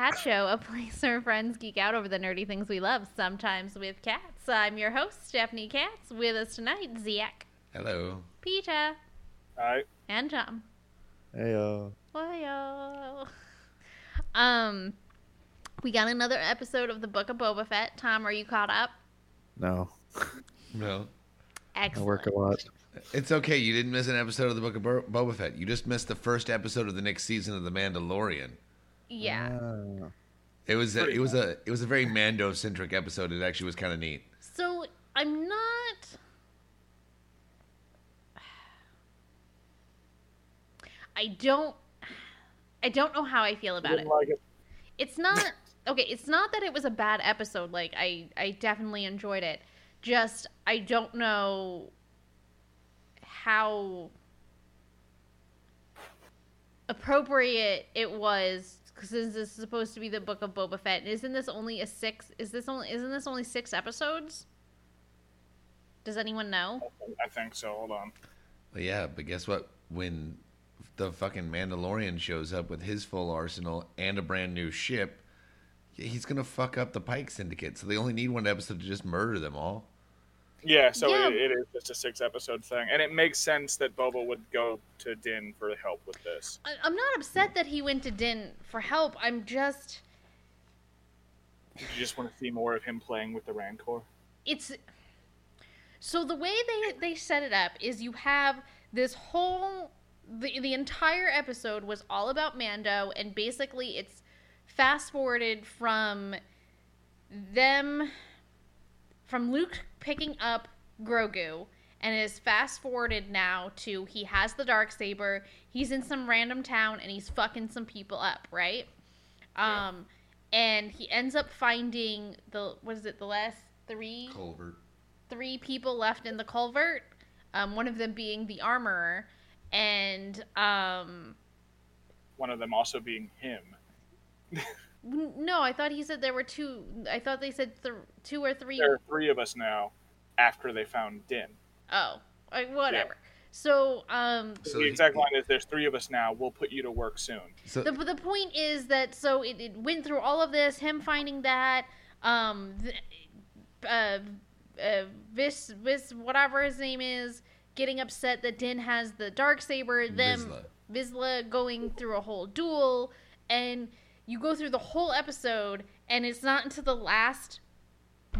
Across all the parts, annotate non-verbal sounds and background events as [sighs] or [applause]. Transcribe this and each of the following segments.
Cat Show, a [laughs] place where friends geek out over the nerdy things we love, sometimes with cats. I'm your host, Stephanie Katz. With us tonight, Ziak, Hello. Peter, Hi. and Tom. Hey, uh, Heyo. Um, we got another episode of the Book of Boba Fett. Tom, are you caught up? no, No. Excellent. I work a lot. It's okay. You didn't miss an episode of the Book of Bo- Boba Fett. You just missed the first episode of the next season of The Mandalorian. Yeah. Ah, It was a, it was a it was a very Mando centric episode. It actually was kind of neat. So I'm not. I don't. I don't know how I feel about it. Didn't like it. It's not okay. It's not that it was a bad episode. Like I, I definitely enjoyed it. Just I don't know how appropriate it was because this is supposed to be the book of Boba Fett. Isn't this only a six? Is this only? Isn't this only six episodes? Does anyone know? I think so. Hold on. But yeah, but guess what? When the fucking Mandalorian shows up with his full arsenal and a brand new ship, he's gonna fuck up the Pike Syndicate. So they only need one episode to just murder them all. Yeah, so Yeah. It, it is just a six episode thing. And it makes sense that Boba would go to Din for help with this. I, I'm not upset that he went to Din for help. I'm just. You just want to see more of him playing with the Rancor. it's so the way they they set it up is you have this whole the the entire episode was all about Mando and basically it's fast forwarded from them from Luke picking up Grogu and is fast forwarded now to he has the dark saber, he's in some random town and he's fucking some people up, right? Yeah. Um and he ends up finding the what is it, the last three Covert. three people left in the covert. Um, one of them being the armorer, and um, One of them also being him. [laughs] n- no, I thought he said there were two. I thought they said th- two or three. There are three of us now after they found Din. Oh, uh, whatever. So, um, So the exact line is there's three of us now. We'll put you to work soon. So the the point is that so it, it went through all of this. Him finding that, um, th- uh, uh, Vis Vis whatever his name is, getting upset that Din has the dark saber. Them Vizsla. Vizsla going through a whole duel, and you go through the whole episode, and it's not until the last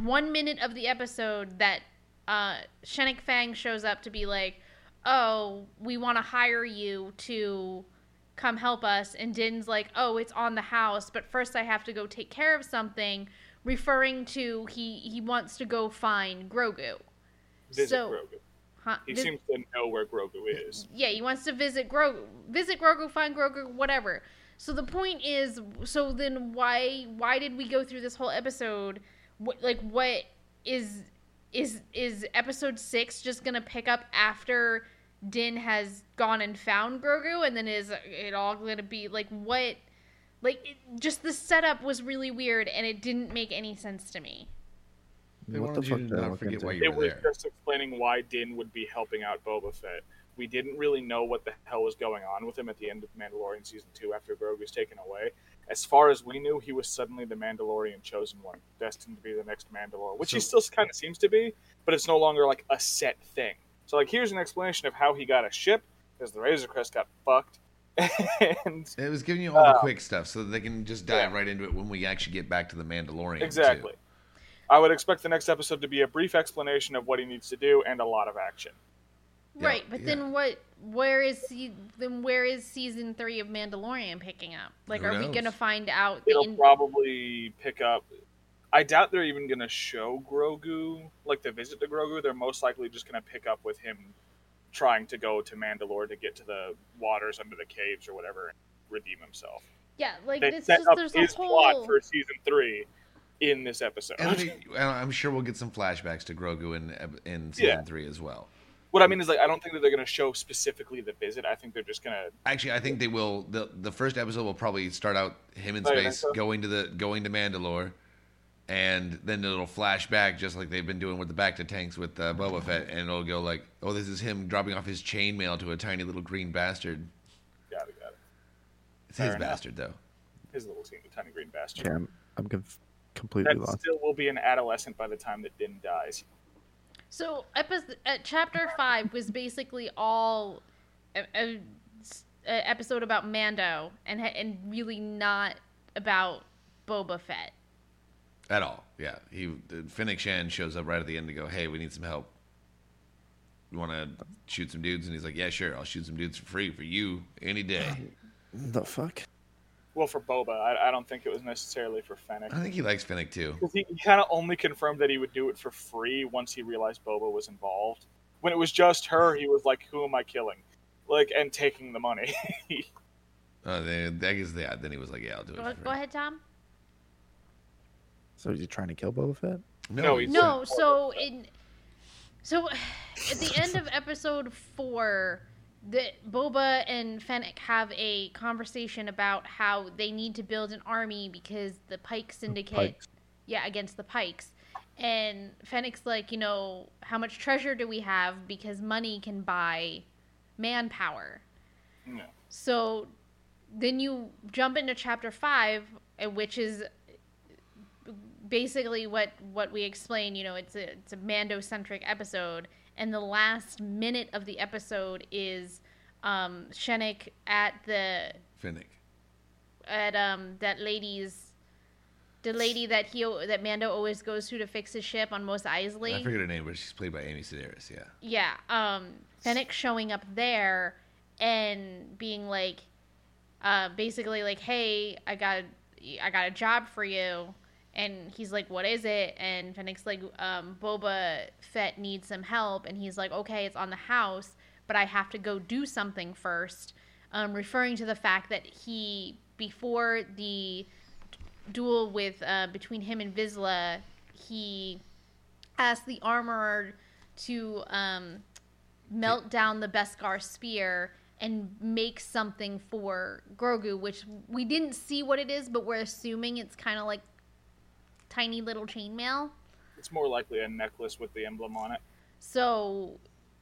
one minute of the episode that uh, Shenik Fang shows up to be like, "Oh, we want to hire you to come help us," and Din's like, "Oh, it's on the house, but first I have to go take care of something," referring to he he wants to go find Grogu. Visit So- Grogu. Huh? He Vis- seems to know where Grogu is. yeah, he wants to visit Grogu, visit Grogu, find Grogu, whatever. So the point is, so then why why did we go through this whole episode? What like what is is is episode six just gonna pick up after Din has gone and found Grogu, and then is it all gonna be like what? Like it, just the setup was really weird, and it didn't make any sense to me. They what the wanted fuck you to did I not forget why you It were was there. just explaining why Din would be helping out Boba Fett. We didn't really know what the hell was going on with him at the end of Mandalorian season two after Grogu was taken away. As far as we knew, he was suddenly the Mandalorian chosen one, destined to be the next Mandalore, which he still kind of seems to be, but it's no longer like a set thing. So, like, here's an explanation of how he got a ship, because the Razor Crest got fucked, [laughs] and It was giving you all the Uh, quick stuff so that they can just dive yeah. right into it when we actually get back to the Mandalorian. exactly. Too. I would expect the next episode to be a brief explanation of what he needs to do and a lot of action. Yeah, Right, but yeah. then what? Where is se- then? Where is season three of Mandalorian picking up? Like, Who are we gonna find out? the it'll in- probably pick up. I doubt they're even gonna show Grogu like the visit to Grogu. They're most likely just gonna pick up with him trying to go to Mandalore to get to the waters under the caves or whatever and redeem himself. yeah, like They it's set just up there's his a whole. plot for season three in this episode. And we, [laughs] and I'm sure we'll get some flashbacks to Grogu in in season Yeah. three as well. What I mean is like I don't think that they're gonna show specifically the visit. I think they're just gonna Actually, I think they will. the The first episode will probably start out him in Oh, space so? going to the going to Mandalore, and then it'll flash back just like they've been doing with the back to tanks with uh, Boba Fett, and it'll go like, "Oh, this is him dropping off his chainmail to a tiny little green bastard." got it, got it. It's Fair his enough. bastard though. his little teeny, tiny green bastard. Okay, I'm, I'm conf- completely That lost. still will be an adolescent by the time that Din dies. So, episode, uh, chapter five was basically all a, a, a episode about Mando, and and really not about Boba Fett. At all. Yeah. He Fennec Shand shows up right at the end to go, Hey, we need some help. You wanna shoot some dudes? And he's like, Yeah, sure, I'll shoot some dudes for free for you any day. The fuck? Well, for Boba, I, I don't think it was necessarily for Fennec. I think he likes Fennec too. Because he, he kind of only confirmed that he would do it for free once he realized Boba was involved. When it was just her, he was like, "Who am I killing?" Like, and taking the money. Uh, [laughs] then, I guess yeah, then he was like, Yeah, I'll do it. Go, for go ahead, Tom. So you're trying to kill Boba Fett? No, he's- No, so in so [sighs] at the end of episode four, the Boba and Fennec have a conversation about how they need to build an army because the Pike Syndicate, Pikes. yeah, against the Pikes. And Fennec's like, you know, how much treasure do we have? Because money can buy manpower. No. So then you jump into chapter five, uh, which is basically what what we explain. You know, it's a it's a Mando centric episode, and the last minute of the episode is um, Shenik at the Fennec. at um that lady's. The lady that he that Mando always goes to to fix his ship on Mos Eisley. I forget her name, but she's played by Amy Sedaris, yeah. Yeah, um, Fennec showing up there and being like, uh, basically like, "Hey, I got, I got a job for you," and he's like, "What is it?" And Fennec's like, um, "Boba Fett needs some help," and he's like, "Okay, it's on the house, but I have to go do something first. Um, referring to the fact that he before the duel with uh, between him and Vizsla, he asked the armorer to um, melt down the Beskar spear and make something for Grogu, which we didn't see what it is, but we're assuming it's kind of like tiny little chainmail. It's more likely a necklace with the emblem on it,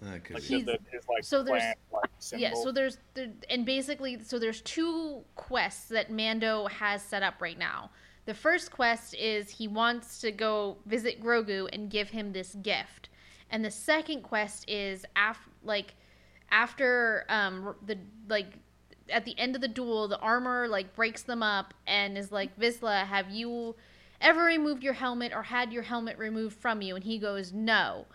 Uh, like he- He's- the, his like so there's- clan, like, [laughs] yeah, so there's there, and basically so there's two quests that Mando has set up right now. The first quest is he wants to go visit Grogu and give him this gift. And the second quest is af- like after um the like at the end of the duel the armor like breaks them up and is like Vizsla have you ever removed your helmet or had your helmet removed from you? And he goes no.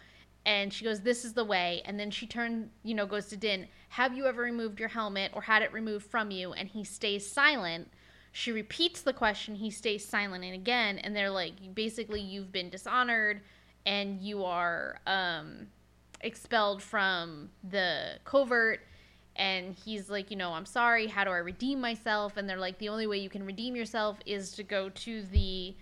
And she goes this is the way. And then she turns, you know goes to din have you ever removed your helmet or had it removed from you? And he stays silent. She repeats the question he stays silent and again and they're like basically you've been dishonored and you are um expelled from the covert. And he's like you know i'm sorry how do i redeem myself? And they're like the only way you can redeem yourself is to go to the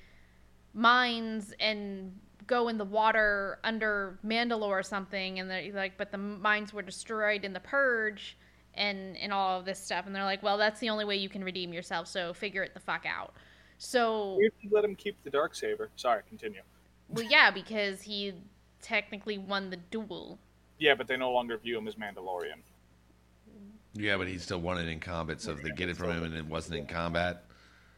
mines and go in the water under Mandalore or something and they're like but the mines were destroyed in the purge and and all of this stuff and they're like well that's the only way you can redeem yourself so figure it the fuck out so You let him keep the dark saber. Sorry, continue. well yeah because he technically won the duel Yeah, but they no longer view him as Mandalorian. yeah, but he still won it in combat, so if they get it from him and it wasn't in combat,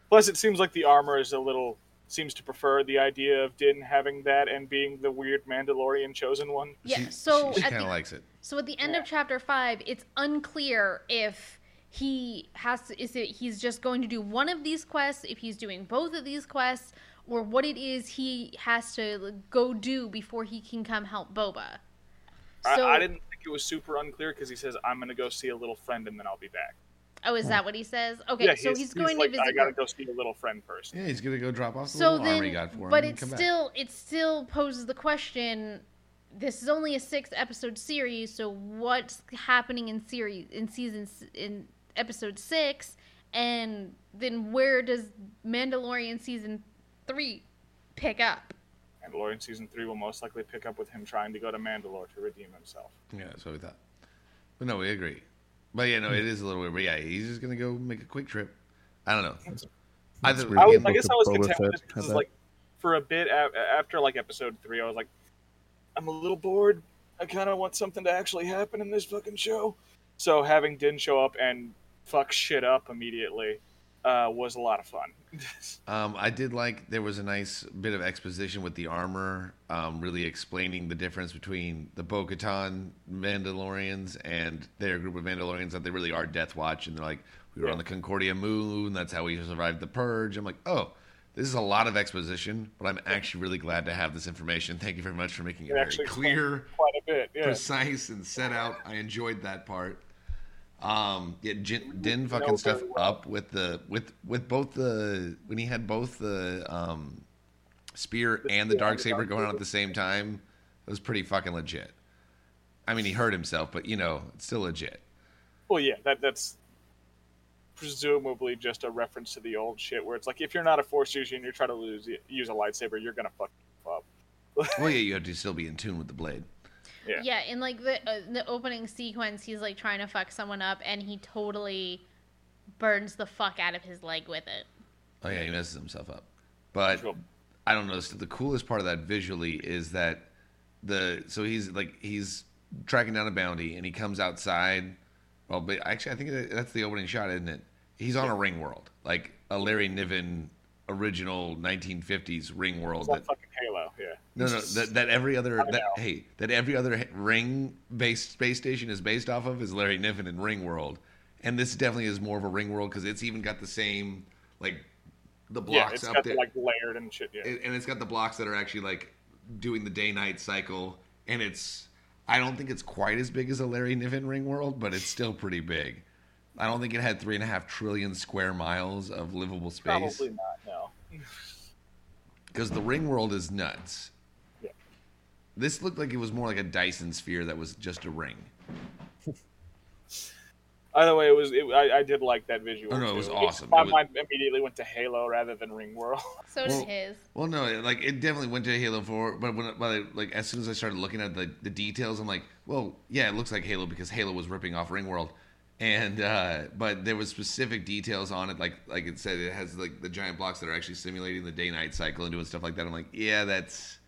Plus, it seems like the armor is a little seems to prefer the idea of Din having that and being the weird Mandalorian chosen one. yeah she, so she, at kind of likes it. So at the end of chapter five, it's unclear if he has to, is it he's just going to do one of these quests, if he's doing both of these quests, or what it is he has to go do before he can come help Boba. So, I, I didn't think it was super unclear because he says, "I'm going to go see a little friend and then I'll be back." Oh, is that what he says? Okay, yeah, so he's, going like, to visit. I got to go see a little friend first. Yeah, he's gonna go drop off the so little then, armor he got for him. but it come back. still it still poses the question. This is only a six episode series, so what's happening in series in season in episode six, and then where does Mandalorian season three pick up? Mandalorian season three will most likely pick up with him trying to go to Mandalore to redeem himself. Yeah, that's what we thought. But no, we agree. But yeah, no, hmm. it is a little weird. But yeah, he's just gonna go make a quick trip. I don't know. I It's thought weird. I, was, I guess I was content with because, like, for a bit a- after like episode three, I was like, I'm a little bored. I kind of want something to actually happen in this fucking show. So having Din show up and fuck shit up immediately uh, was a lot of fun. [laughs] Um, I did like there was a nice bit of exposition with the armor, um, really explaining the difference between the Bo-Katan Mandalorians and their group of Mandalorians that they really are Death Watch, and they're like, we were Yeah. on the Concordia Moon, that's how we survived the Purge. I'm like, oh, this is a lot of exposition, but I'm actually really glad to have this information. Thank you very much for making it It very actually clear Quite a bit, yeah. precise and set out. I enjoyed that part. Um, yeah, Jin, Din fucking stuff up with the with with both the when he had both the um spear and the dark saber going on at the same time. It was pretty fucking legit. I mean, he hurt himself, but you know, it's still legit. Well, yeah, that that's presumably just a reference to the old shit where it's like if you're not a force user and you're trying to lose, use a lightsaber, you're gonna fuck up. Well, yeah, you have to still be in tune with the blade. Yeah. Yeah, in like the uh, the opening sequence, he's like trying to fuck someone up, and he totally burns the fuck out of his leg with it. Oh yeah, he messes himself up. But Sure. I don't know. So the coolest part of that visually is that the so he's like he's tracking down a bounty and he comes outside. Well, but actually, I think that's the opening shot, isn't it? He's on a ring world, like a Larry Niven original 1950s ring world. That, fucking Yeah. no, no, that, that every other that hey that every other ring based space station is based off of is Larry Niven and Ring World, and this definitely is more of a ring world because it's even got the same like the blocks yeah, it's up got there the, like layered and shit. Yeah, it- and it's got the blocks that are actually like doing the day night cycle and it's i don't think it's quite as big as a larry niven ring world but it's still pretty big i don't think it had three and a half trillion square miles of livable space probably not. No. [laughs] because the ring world is nuts Yeah. this looked like it was more like a dyson sphere that was just a ring Either way, it was. It, I, I did like that visual. Oh, no, it was awesome. My It was- mind immediately went to Halo rather than Ring World. [laughs] So Well- did his. Well, no, it- like it definitely went to Halo Four, but when, but I, like as soon as I started looking at the the details, I'm like, well, yeah, it looks like Halo because Halo was ripping off Ringworld, and uh, but there was specific details on it, like like it said, it has like the giant blocks that are actually simulating the day night cycle and doing stuff like that. I'm like, yeah, that's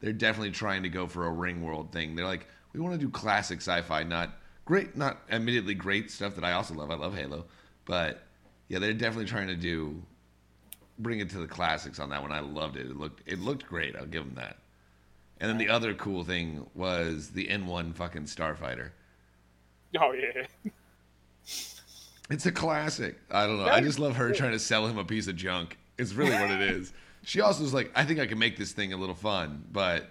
they're definitely trying to go for a ring world thing. They're like, we want to do classic sci-fi, not great, not admittedly great stuff that I also love. I love Halo, but yeah, they're definitely trying to do bring it to the classics on that one. I loved it. It looked it looked great. I'll give them that. And then the other cool thing was the N1 fucking Starfighter. Oh yeah. [laughs] It's a classic. I don't know. I just love her trying to sell him a piece of junk. It's [laughs] really what it is. She also is like, I think I can make this thing a little fun, but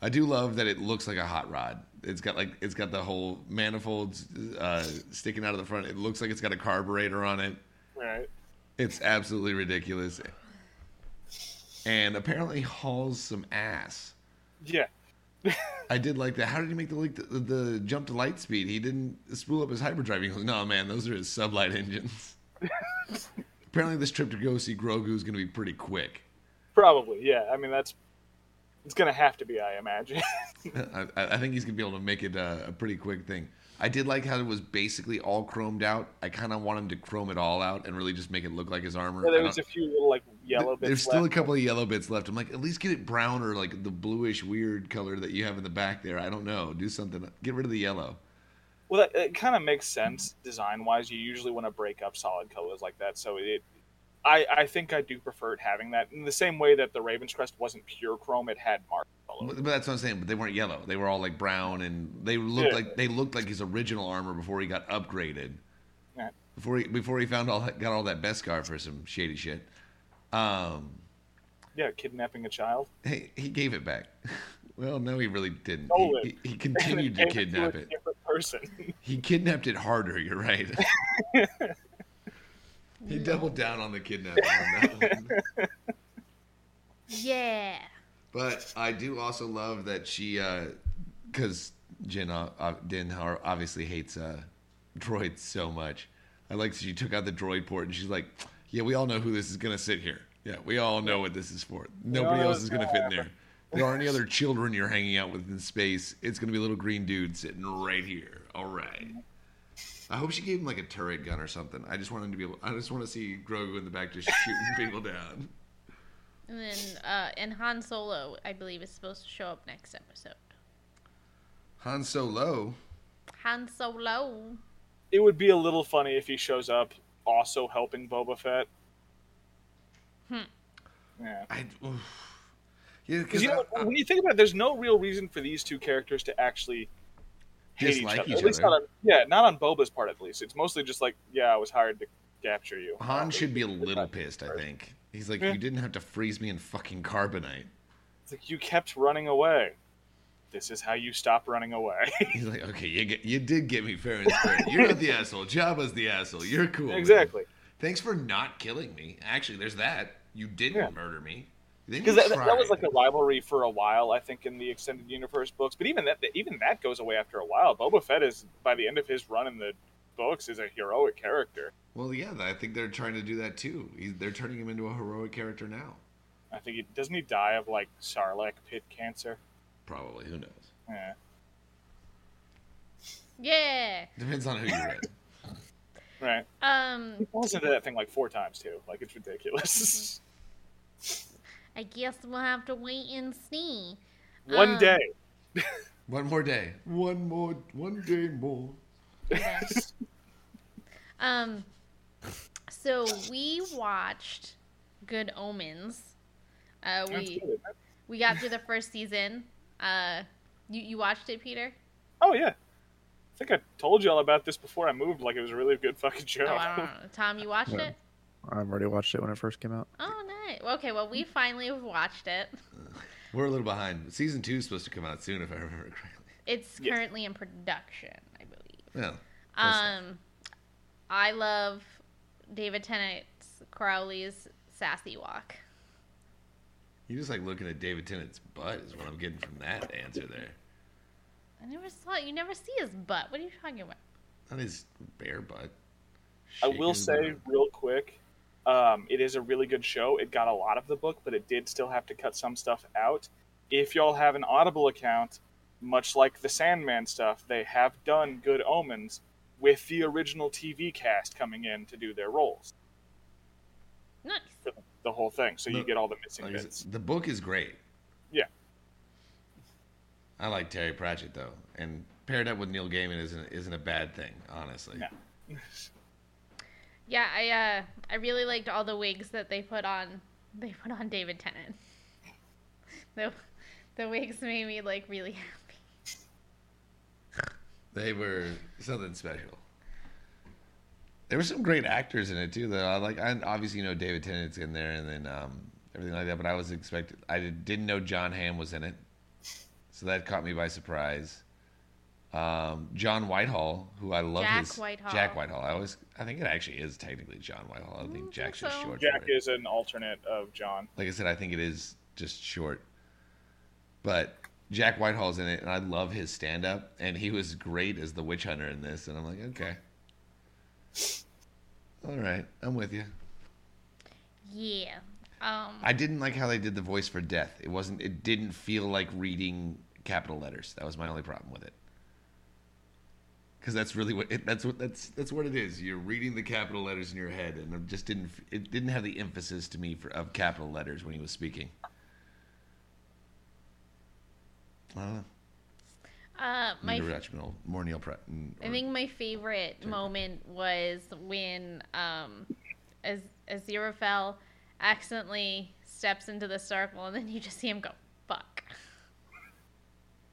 I do love that it looks like a hot rod. It's got like it's got the whole manifolds uh, sticking out of the front. It looks like it's got a carburetor on it. Right. It's absolutely ridiculous. And apparently hauls some ass. Yeah. I did like that. How did he make the, the the jump to light speed? He didn't spool up his hyperdrive. He goes, "No, man, those are his sublight engines." [laughs] Apparently, this trip to go see Grogu is going to be pretty quick. Probably. Yeah. I mean, that's. It's gonna have to be, I imagine. [laughs] [laughs] I, I think he's going to be able to make it a, a pretty quick thing. I did like how it was basically all chromed out. I kind of want him to chrome it all out and really just make it look like his armor. Yeah, there was a few little like yellow bits. There's still left. a couple of yellow bits left. I'm like, at least get it brown or like the bluish weird color that you have in the back there. I don't know. Do something. Get rid of the yellow. Well, that, it kind of makes sense design wise. You usually want to break up solid colors like that, so it. I, I think I do prefer it having that in the same way that the Raven's Crest wasn't pure chrome; it had marks all over. But but that's what I'm saying. But they weren't yellow. They were all like brown, and they looked Yeah. like they looked like his original armor before he got upgraded. Yeah. Before he before he found all that, got all that Beskar for some shady shit. Um, Yeah, kidnapping a child. hey, he gave it back. [laughs] well, no, he really didn't. He, he, he continued to kidnap it. Different person. [laughs] He kidnapped it harder. You're right. [laughs] he doubled down on the kidnapping on that one. Yeah. But I do also love that she, because Jin uh, uh, Din Har- obviously hates uh, droids so much. I like she took out the droid port and she's like, "Yeah, we all know who this is gonna sit here. Yeah, we all know what this is for. Nobody else is gonna fit in there. There aren't any other children you're hanging out with in space. It's gonna be a little green dude sitting right here. All right." I hope she gave him like a turret gun or something. I just want him to be able. I just want to see Grogu in the back just shooting [laughs] people down. And then, uh, and Han Solo, I believe, is supposed to show up next episode. Han Solo. Han Solo. it would be a little funny if he shows up also helping Boba Fett, hmm. Yeah. I, yeah, Because you know, I- I- when you think about it, there's no real reason for these two characters to actually hate each Dislike other. each At least other. not on, yeah, not on Boba's part at least. It's mostly just like, yeah, I was hired to capture you. Han should be a little pissed. I think he's like, Yeah. you didn't have to freeze me in fucking carbonite. It's like you kept running away. This is how you stop running away. [laughs] He's like, okay, you get, you did get me fair and square. You're not the [laughs] asshole. Jabba's the asshole. You're cool. man. exactly. Thanks for not killing me. Actually, there's that. You didn't Yeah. murder me. Because that, that was like a rivalry for a while, I think, in the extended universe books. But even that, even that goes away after a while. Boba Fett is, by the end of his run in the books, is a heroic character. Well, yeah, I think they're trying to do that too. They're turning him into a heroic character now. I think he doesn't he die of like Sarlacc pit cancer. Probably. Who knows? Yeah. Yeah. Depends on who you read. [laughs] Right. Um, He falls into that thing like four times too. Like it's ridiculous. [laughs] I guess we'll have to wait and see. One Um, day. [laughs] One more day. One more. One day more. Yes. Um, so we watched Good Omens. Uh, we good, we got through the first season. Uh, you you watched it, Peter? Oh yeah. I think I told you all about this before I moved. Like it was a really good fucking show. Oh, I don't know. Tom, you watched Yeah. it? I've already watched it when it first came out. Oh, nice. Okay, well, we finally have watched it. [laughs] We're a little behind. Season two is supposed to come out soon, if I remember correctly. It's Yeah. currently in production, I believe. Well, Close enough. Um, I love David Tennant's Crowley's sassy walk. You just like looking at David Tennant's butt is what I'm getting from that answer there. I never saw it. You never see his butt. What are you talking about? Not his bare butt. I will say butt. real quick, um, it is a really good show. It got a lot of the book, but it did still have to cut some stuff out. If y'all have an Audible account, much like the Sandman stuff, they have done Good Omens with the original TV cast coming in to do their roles Nice. for the whole thing. So you get all the missing Like bits. the book is great. Yeah. I like Terry Pratchett though, and paired up with Neil Gaiman isn't isn't a bad thing, honestly. No. [laughs] Yeah, I uh, I really liked all the wigs that they put on. They put on David Tennant. [laughs] The the wigs made me like really happy. They were something special. There were some great actors in it too. Though I like, I obviously you know David Tennant's in there, and then um, everything like that. But I was expected. I did- didn't know Jon Hamm was in it, so that caught me by surprise. Um, John Whitehall, who I love Jack his Whitehall. Jack Whitehall. I always, I think it actually is technically John Whitehall. I Mm, think Jack's think just so. short. Jack is an alternate of John. like I said, I think it is just short. But Jack Whitehall's in it, and I love his stand up, and he was great as the witch hunter in this. And I'm like, okay. All right, I'm with you. Yeah. Um. I didn't like how they did the voice for death. It wasn't. It didn't feel like reading capital letters. That was my only problem with it. Because that's really what it, that's what that's that's what it is. You're reading the capital letters in your head, and it just didn't. It didn't have the emphasis to me for of capital letters when he was speaking. I don't know. Uh, my Need to watch more- more Neil Pratt. and- I think my favorite Check moment was when um, as Aziraphale accidentally steps into the circle, and then you just see him go fuck.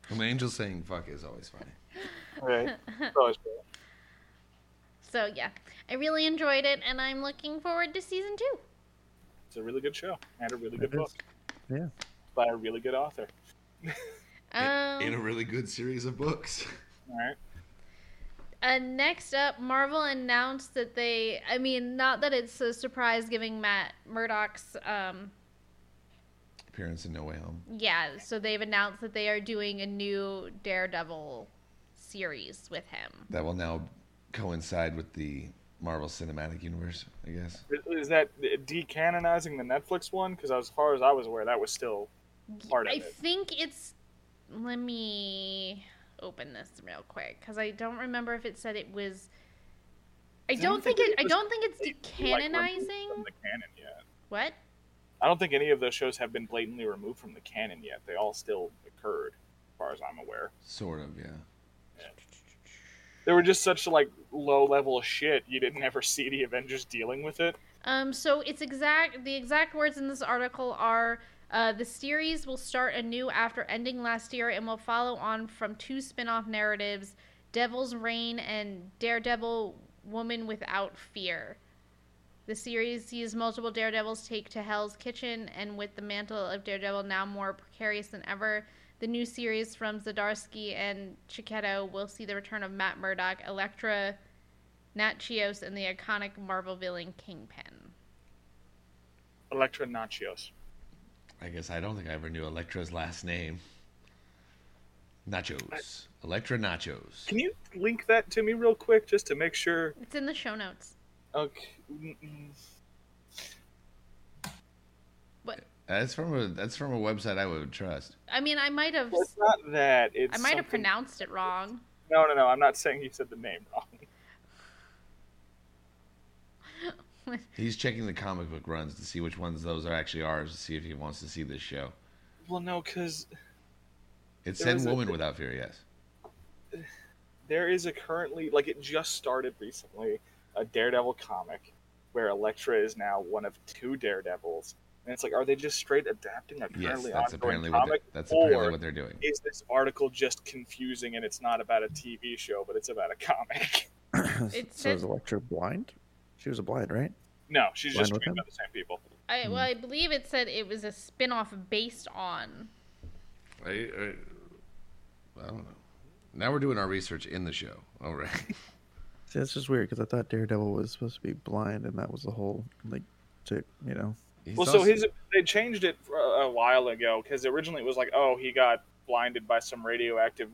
An angel saying "fuck" is always funny. Right. [laughs] Always great. So yeah, I really enjoyed it, and I'm looking forward to season two. It's a really good show and a really good It is. book Yeah. by a really good author. [laughs] Um, in a really good series of books. All right. uh, next up, Marvel announced that they. I mean, not that it's a surprise, giving Matt Murdock's. Um, Appearance in No Way Home. yeah, so they've announced that they are doing a new Daredevil series with him. That will now coincide with the Marvel Cinematic Universe, I guess. Is that decanonizing the Netflix one? Because as far as I was aware, that was still part of I it. think it's. Let me open this real quick because I don't remember if it said it was. I I don't don't think think it. it I don't think it's blatantly, like, decanonizing. from the canon yet. What? I don't think any of those shows have been blatantly removed from the canon yet. They all still occurred, as far as I'm aware. Sort of, yeah. they were just such like low level shit. You didn't ever see the Avengers dealing with it. Um, so it's exact. The exact words in this article are: uh, the series will start anew after ending last year and will follow on from two spin-off narratives: Devil's Reign and Daredevil: Woman Without Fear. The series sees multiple Daredevils take to Hell's Kitchen, and with the mantle of Daredevil now more precarious than ever, the new series from Zdarsky and Checchetto will see the return of Matt Murdock, Elektra, Natchios, and the iconic Marvel villain Kingpin. Elektra Natchios. I guess I don't think I ever knew Elektra's last name. Nachos. Elektra Nachos. Can you link that to me real quick just to make sure? It's in the show notes. Okay. What? That's from a that's from a website I would trust. I mean, I might have, Well, it's not that. It's I might have pronounced it wrong. No, no, no. I'm not saying you said the name wrong. [laughs] He's checking the comic book runs to see which ones those are actually ours to see if he wants to see this show. Well, no, because It said was a- Woman Without Fear, yes. there is a currently like it just started recently a Daredevil comic where Elektra is now one of two Daredevils, and it's like, are they just straight adapting a Yes, currently that's ongoing apparently what comic, they're, that's apparently what they're doing. is this article just confusing and it's not about a TV show, but it's about a comic? It [coughs] [coughs] so said- is Elektra blind? She was a blind, right? No, she's just Blind with trained him? by the same people. I, hmm. well, I believe it said it was a spin-off based on. I, I, I don't know. Now we're doing our research in the show. All right. [laughs] See, that's just weird because I thought Daredevil was supposed to be blind, and that was the whole like, to you know. He's well, so also- his they changed it for a while ago because originally it was like, oh, he got blinded by some radioactive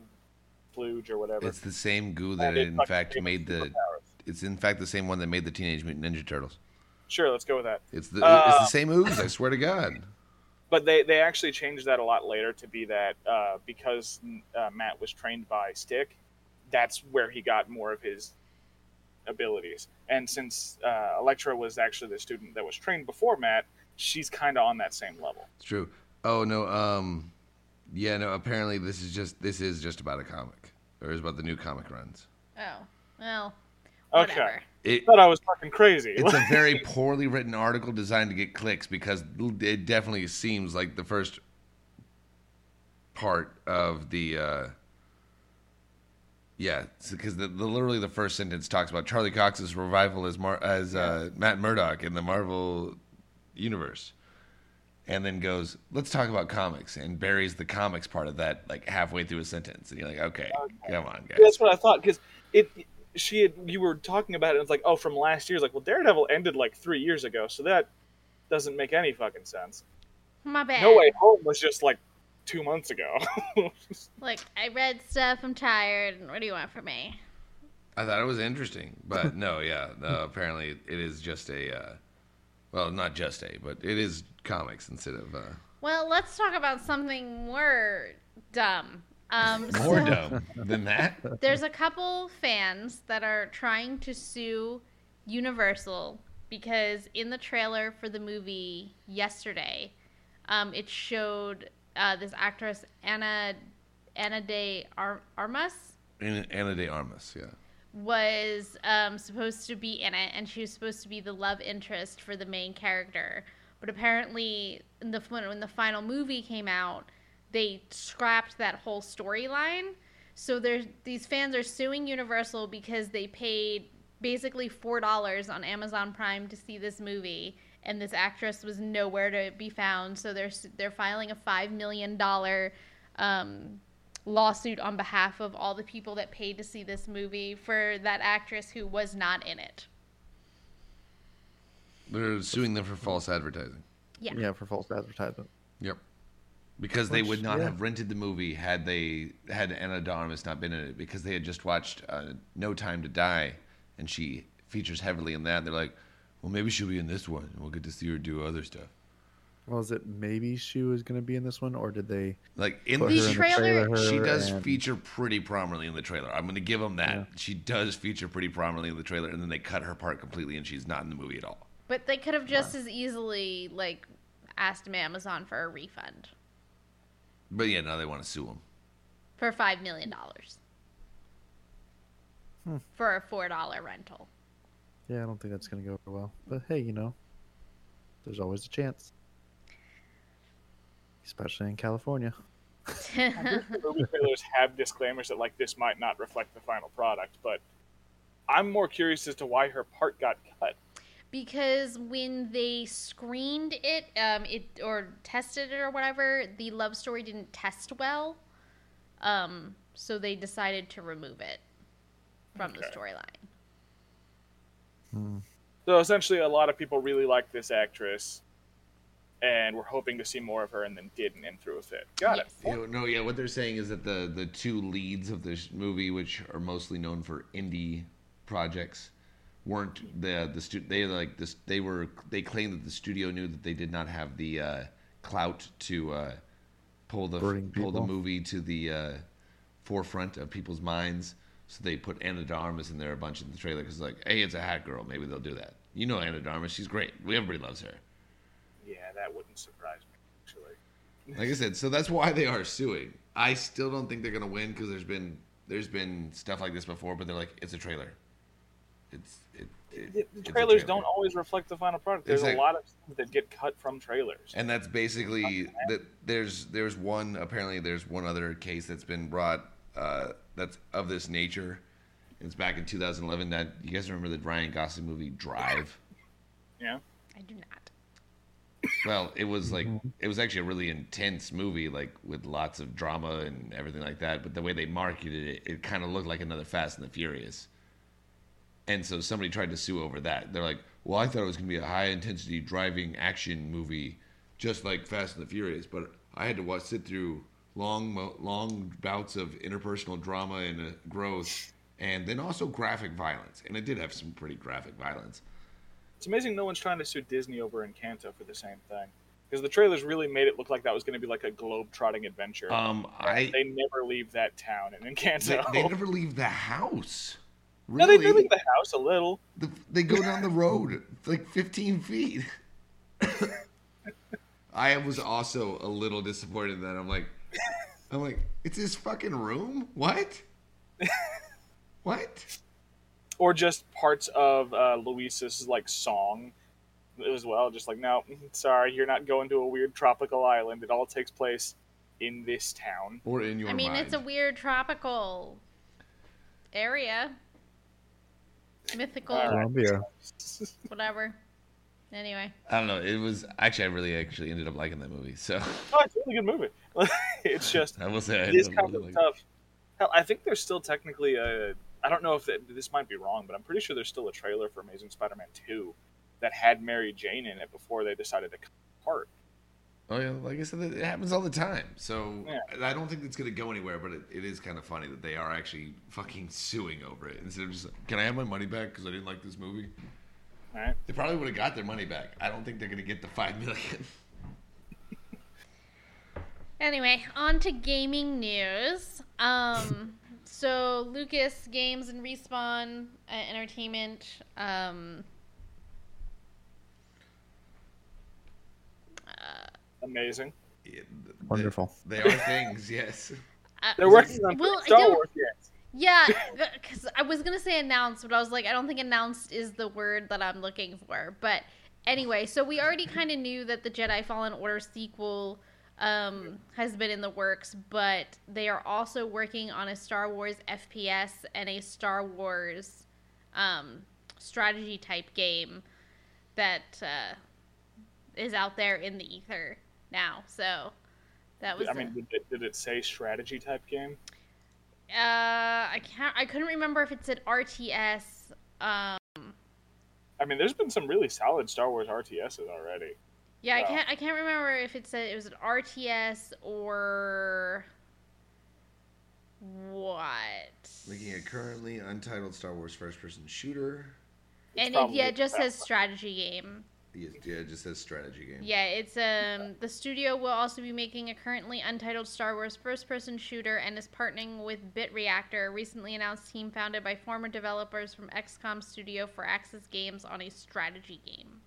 fluge or whatever. It's the same goo that And it in fact made the. Superpowers. It's in fact the same one that made the Teenage Mutant Ninja Turtles. Sure, let's go with that. It's the it's Uh, the same ooze. I swear to God. [laughs] But they, they actually changed that a lot later to be that uh, because uh, Matt was trained by Stick, that's where he got more of his abilities. And since uh, Elektra was actually the student that was trained before Matt, she's kind of on that same level. It's true. Oh no. Um. Yeah. No. Apparently, this is just this is just about a comic, or is about the new comic runs. Oh, well, Okay. It, I thought I was fucking crazy. it's a [laughs] very poorly written article designed to get clicks because it definitely seems like the first part of the uh yeah because the, the literally the first sentence talks about charlie cox's revival as Mar- as uh, matt murdock in the marvel universe and then goes let's talk about comics and buries the comics part of that like halfway through a sentence and you're like okay, come on guys That's what I thought because it. She had you were talking about it. and It's like oh, from last year. It's like well, Daredevil ended like three years ago, so that doesn't make any fucking sense. My bad. No Way Home was just like two months ago. [laughs] Like I read stuff. I'm tired. What do you want from me? I thought it was interesting, but no, yeah, no. Apparently, it is just a, uh, well, not just a, but it is comics instead of uh, Well, let's talk about something more dumb. Um, more so dumb than that. There's a couple fans that are trying to sue Universal because in the trailer for the movie yesterday, um, it showed uh, this actress Anna Anna de Ar- Armas Anna Ana de Armas, yeah. was um, supposed to be in it, and she was supposed to be the love interest for the main character. But apparently, in the when, when the final movie came out, they scrapped that whole storyline. So there's these fans are suing Universal because they paid basically four dollars on Amazon Prime to see this movie, and this actress was nowhere to be found. So they're they're filing a five million dollar um, lawsuit on behalf of all the people that paid to see this movie for that actress who was not in it. They're suing them for false advertising. Yeah. Yeah, for false advertisement. Yep. Because they would not yeah. have rented the movie had they had Ana de Armas not been in it because they had just watched uh, No Time to Die and she features heavily in that. They're like, well, maybe she'll be in this one. and We'll get to see her do other stuff. Well, is it maybe she was going to be in this one, or did they Like in put The her in trailer- the trailer? She does and- feature pretty prominently in the trailer. I'm going to give them that. Yeah. She does feature pretty prominently in the trailer, and then they cut her part completely, and she's not in the movie at all. But they could have just as easily like asked Amazon for a refund But yeah, now they want to sue him for five million dollars. Hmm. for a four dollar rental. Yeah, I don't think that's gonna go over well. But hey, you know, there's always a chance, especially in California. [laughs] movie trailers have disclaimers that like this might not reflect the final product, but I'm more curious as to why her part got cut. Because when they screened it, um, it or tested it or whatever, the love story didn't test well. Um, so they decided to remove it from the storyline. Hmm. So essentially, a lot of people really liked this actress, and were hoping to see more of her, and then didn't, and threw a fit. Got Yes. it. You know, no, yeah. What they're saying is that the the two leads of this movie, which are mostly known for indie projects, weren't the the stu- they like this they were they claimed that the studio knew that they did not have the uh, clout to uh, pull the Bring pull the movie to the uh, forefront of people's minds. So they put Ana de Armas in there a bunch in the trailer because like, hey, it's a hat girl. Maybe they'll do that. You know Ana de Armas, she's great. Everybody loves her. Yeah, that wouldn't surprise me. Actually, Like I said, so that's why they are suing. I still don't think they're gonna win because there's been there's been stuff like this before, but they're like, it's a trailer. It's it. it the, the trailers trailer. don't always reflect the final product. There's Exactly. a lot of things that get cut from trailers. And that's basically that. There's there's one apparently there's one other case that's been brought uh, that's of this nature. It's back in 2011. That you guys remember the Ryan Gosling movie Drive? yeah, I do not. Well, it was like it was actually a really intense movie, like with lots of drama and everything like that. But the way they marketed it, it kind of looked like another Fast and the Furious. And so somebody tried to sue over that. They're like, "Well, I thought it was going to be a high intensity driving action movie, just like Fast and the Furious." But I had to watch sit through long, long bouts of interpersonal drama and uh, growth, and then also graphic violence. And it did have some pretty graphic violence. it's amazing no one's trying to sue Disney over Encanto for the same thing. Because the trailers really made it look like that was going to be like a globe-trotting adventure. Um, I they never leave that town in They, Encanto. they never leave the house. No, Really? they do leave the house a little. The- they go down the road like 15 feet. I was also a little disappointed in that. I'm like, I'm like, it's his fucking room. What? what? Or just parts of uh, Luisa's like song as well. Just like, no, [laughs] sorry, you're not going to a weird tropical island. It all takes place in this town. Or in your I mean, mind? it's a weird tropical area, mythical, uh, All right. Colombia. whatever. Anyway, I don't know. It was actually I really actually ended up liking that movie. So [laughs] Oh, it's a really good movie. [laughs] it's just I will say I it is kind up of really liking tough. Hell, I think there's still technically a. I don't know if it, this might be wrong, but I'm pretty sure there's still a trailer for Amazing Spider-Man 2 that had Mary Jane in it before they decided to cut it apart. Oh yeah, like I said, it happens all the time. So Yeah. I don't think it's gonna go anywhere. But it, it is kind of funny that they are actually fucking suing over it instead of just, can I have my money back because I didn't like this movie? All right. They probably would have got their money back. I don't think they're gonna get the five million. [laughs] anyway, on to gaming news. Um, so Lucas Games and Respawn uh, Entertainment. Um, Amazing. Yeah, Wonderful. They, they are things, [laughs] yes. uh, They're working on Well, Star Wars games. Yeah, [laughs] because I was gonna say announced, but I was like, I don't think announced is the word that I'm looking for. But anyway, so we already kind of knew that the Jedi Fallen Order sequel um, has been in the works, but they are also working on a Star Wars FPS and a Star Wars um, strategy type game that uh, is out there in the ether now. So that was. I a- mean, did it, did it say strategy type game? uh, I can't. I couldn't remember if it said RTS. Um, I mean, there's been some really solid Star Wars RTSs already. yeah, I can't. I can't remember if it said it was an RTS or what. Looking at currently untitled Star Wars first-person shooter. It's and it, yeah, it just says strategy game. Yeah, yeah, it just says strategy game. Yeah, it's um the studio will also be making a currently untitled Star Wars first-person shooter and is partnering with BitReactor, a recently announced team founded by former developers from XCOM Studio Firaxis Games on a strategy game.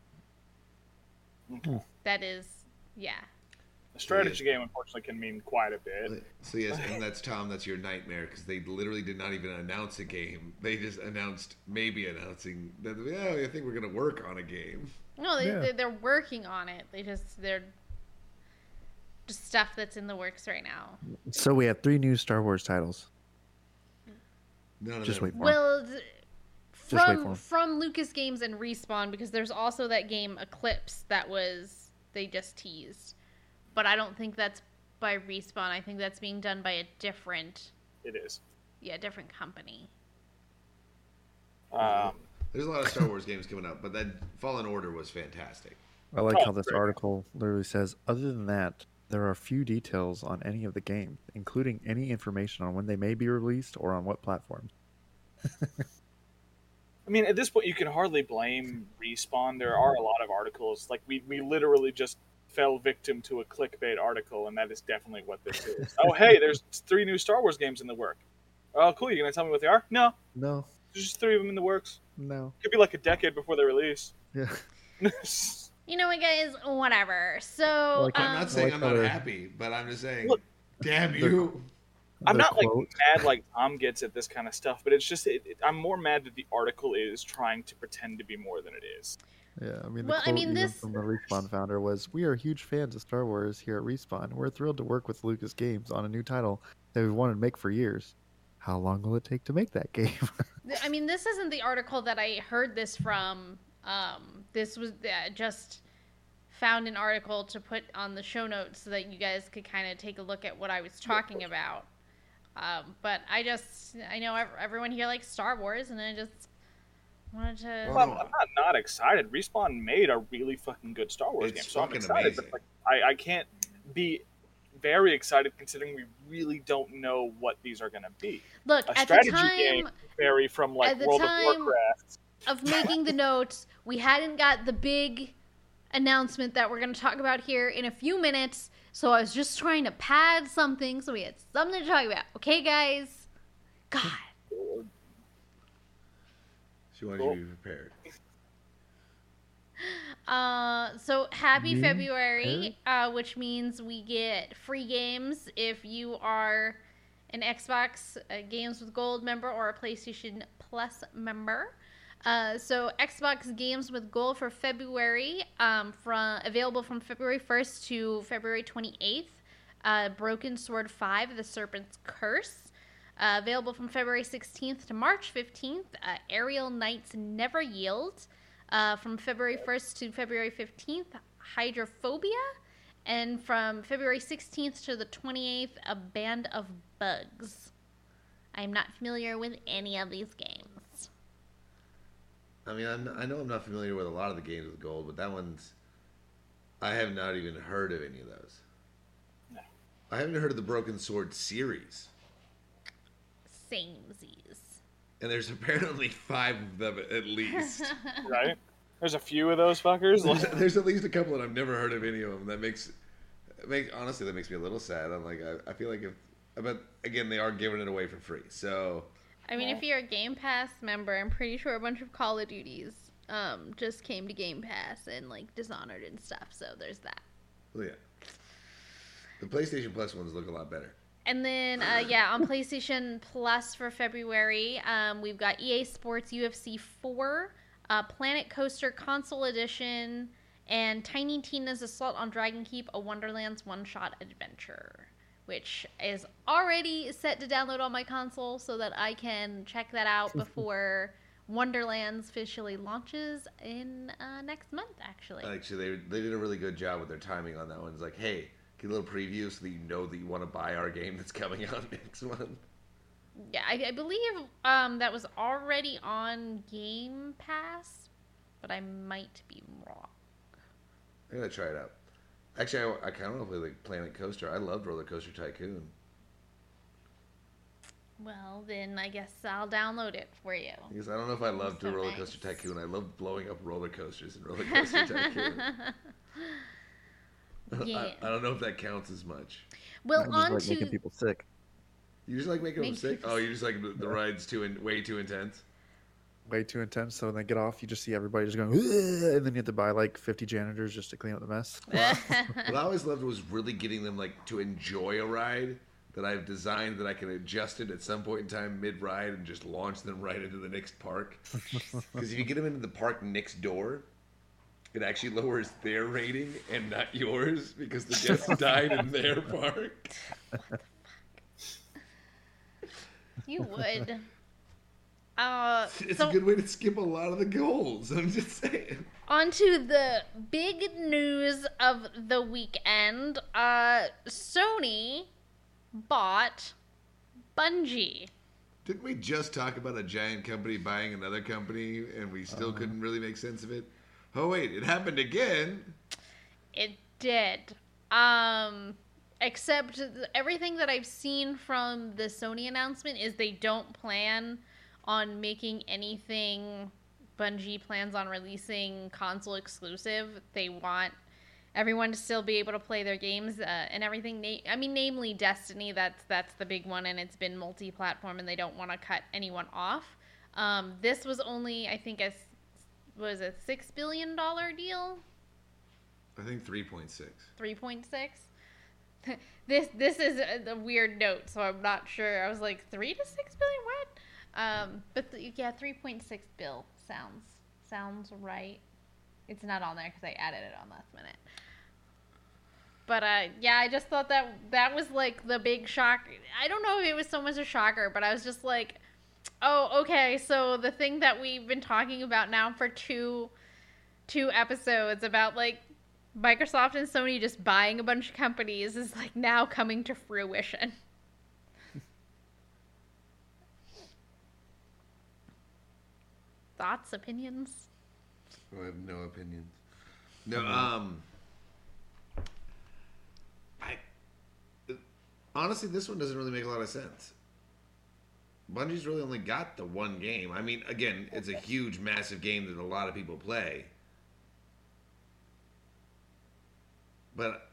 Okay. That is, yeah. A strategy game, unfortunately, can mean quite a bit. So yes, and that's Tom. That's your nightmare because they literally did not even announce a game. They just announced maybe announcing that. Yeah, I think we're gonna work on a game. No, they, Yeah. they they're working on it. They just they're just stuff that's in the works right now. So we have three new Star Wars titles. None Just wait for 'em. Well, d- Just wait for from 'em. from Lucas Games and Respawn because there's also that game Eclipse that was they just teased, but I don't think that's by Respawn. I think that's being done by a different It is. yeah different company. Um, There's a lot of Star Wars games coming up, but that Fallen Order was fantastic. I like Oh, how this great. article literally says, other than that, there are few details on any of the games, including any information on when they may be released or on what platform. I mean, at this point, you can hardly blame Respawn. There are a lot of articles. Like, we, we literally just fell victim to a clickbait article, and that is definitely what this is. [laughs] oh, hey, there's three new Star Wars games in the work. Oh, cool. You're gonna tell me what they are? No, No, there's just three of them in the works. No. It Could be like a decade before they release. Yeah. [laughs] You know what, guys? Whatever. So Like, I'm um, not saying like I'm not they're- happy, but I'm just saying, Look, damn the- you. I'm The not like mad like [laughs] Tom gets at this kind of stuff, but it's just it, it- I'm more mad that the article is trying to pretend to be more than it is. Yeah, I mean, the Well, I mean, even this- from the Respawn founder was, "We are huge fans of Star Wars here at Respawn. We're thrilled to work with Lucas Games on a new title that we've wanted to make for years. How long will it take to make that game?" [laughs] I mean, this isn't the article that I heard this from. Um, this was uh, just found an article to put on the show notes so that you guys could kind of take a look at what I was talking about. Um, but I just, I know everyone here likes Star Wars, and I just wanted to. Well, Well, no. I'm not not excited. Respawn made a really fucking good Star Wars It's game, so I'm excited. amazing. But like, I, I can't be very excited considering we really don't know what these are going to be. Look, A at the strategy time game vary from like World of Warcraft. of making the [laughs] notes, we hadn't got the big announcement that we're going to talk about here in a few minutes. So I was just trying to pad something so we had something to talk about. Okay, guys? God. She wanted you to be prepared. Uh, so happy? February, uh, which means we get free games if you are an Xbox uh, Games with Gold member or a PlayStation Plus member. Uh, so Xbox Games with Gold for February, um, from available from February 1st to February 28th. Uh, Broken Sword 5: The Serpent's Curse. Uh, available from February 16th to March 15th. Uh, Aerial Knights Never Yield. Uh, from February 1st to February 15th, Hydrophobia. And from February 16th to the 28th, A Band of Bugs. I'm not familiar with any of these games. I mean, I'm, I know I'm not familiar with a lot of the games with gold, but that one's. I have not even heard of any of those. No. I haven't heard of the Broken Sword series, Samesies. And there's apparently five of them at least. [laughs] right? There's a few of those fuckers. there's, there's at least a couple that I've never heard of any of them. That makes, make honestly that makes me a little sad. I'm like, I, I feel like if, but again, they are giving it away for free, so I mean, if you're a Game Pass member, I'm pretty sure a bunch of Call of Duties um, just came to Game Pass and like Dishonored and stuff. So there's that. well, yeah. The PlayStation Plus ones look a lot better. And then, uh, yeah, on PlayStation Plus for February, um, we've got EA Sports UFC 4, uh, Planet Coaster Console Edition, and Tiny Tina's Assault on Dragon Keep, a Wonderlands one shot adventure, which is already set to download on my console so that I can check that out [laughs] before Wonderlands officially launches in uh, next month, actually. Actually, they they did a really good job with their timing on that one. It's like, hey, get a little preview so that you know that you want to buy our game that's coming out [laughs] next month. Yeah, I, I believe um, that was already on Game Pass, but I might be wrong. I'm gonna try it out. Actually, I, I kind of want to play like Planet Coaster. I loved Roller Coaster Tycoon. Well, then I guess I'll download it for you. Because I don't know if I loved So Roller nice. Coaster Tycoon. I loved blowing up roller coasters in Roller Coaster Tycoon. [laughs] [laughs] Yeah. I, I don't know if that counts as much. well, I just on like making people sick. You just like making them sick? people Oh, you just like the, the rides too in, way too intense. way too intense. So when they get off, you just see everybody just going, "Ugh," and then you have to buy like 50 janitors just to clean up the mess. [laughs] What I always loved was really getting them like to enjoy a ride that I've designed that I can adjust it at some point in time mid ride and just launch them right into the next park. [laughs] Because if you get them into the park next door, it actually lowers their rating and not yours because the [laughs] guests died in their park. you would. Uh, It's so a good way to skip a lot of the goals. I'm just saying. On to the big news of the weekend. Uh, Sony bought Bungie. Didn't we just talk about a giant company buying another company and we still couldn't really make sense of it? Oh wait, it happened again. It did. Um, except everything that I've seen from the Sony announcement is they don't plan on making anything Bungie plans on releasing console exclusive. They want everyone to still be able to play their games uh, and everything. Na- I mean, namely Destiny. That's that's the big one, and it's been multi-platform, and they don't want to cut anyone off. Um, this was only, I think, a was a six billion dollar deal. I think 3.6. 3.6 [laughs] this this is a, a weird note so i'm not sure. I was like 3 to 6 billion what? Um but the, yeah 3.6 bill sounds sounds right. It's not on there because i added it on last minute. But uh yeah i just thought that that was like the big shock. I don't know if it was so much a shocker but i was just like oh okay so the thing that we've been talking about now for two two episodes about like Microsoft and Sony just buying a bunch of companies is like now coming to fruition. [laughs] Thoughts, opinions? I have no opinions. No, um, I honestly, this one doesn't really make a lot of sense. Bungie's really only got the one game. I mean, again, it's a huge, massive game that a lot of people play. But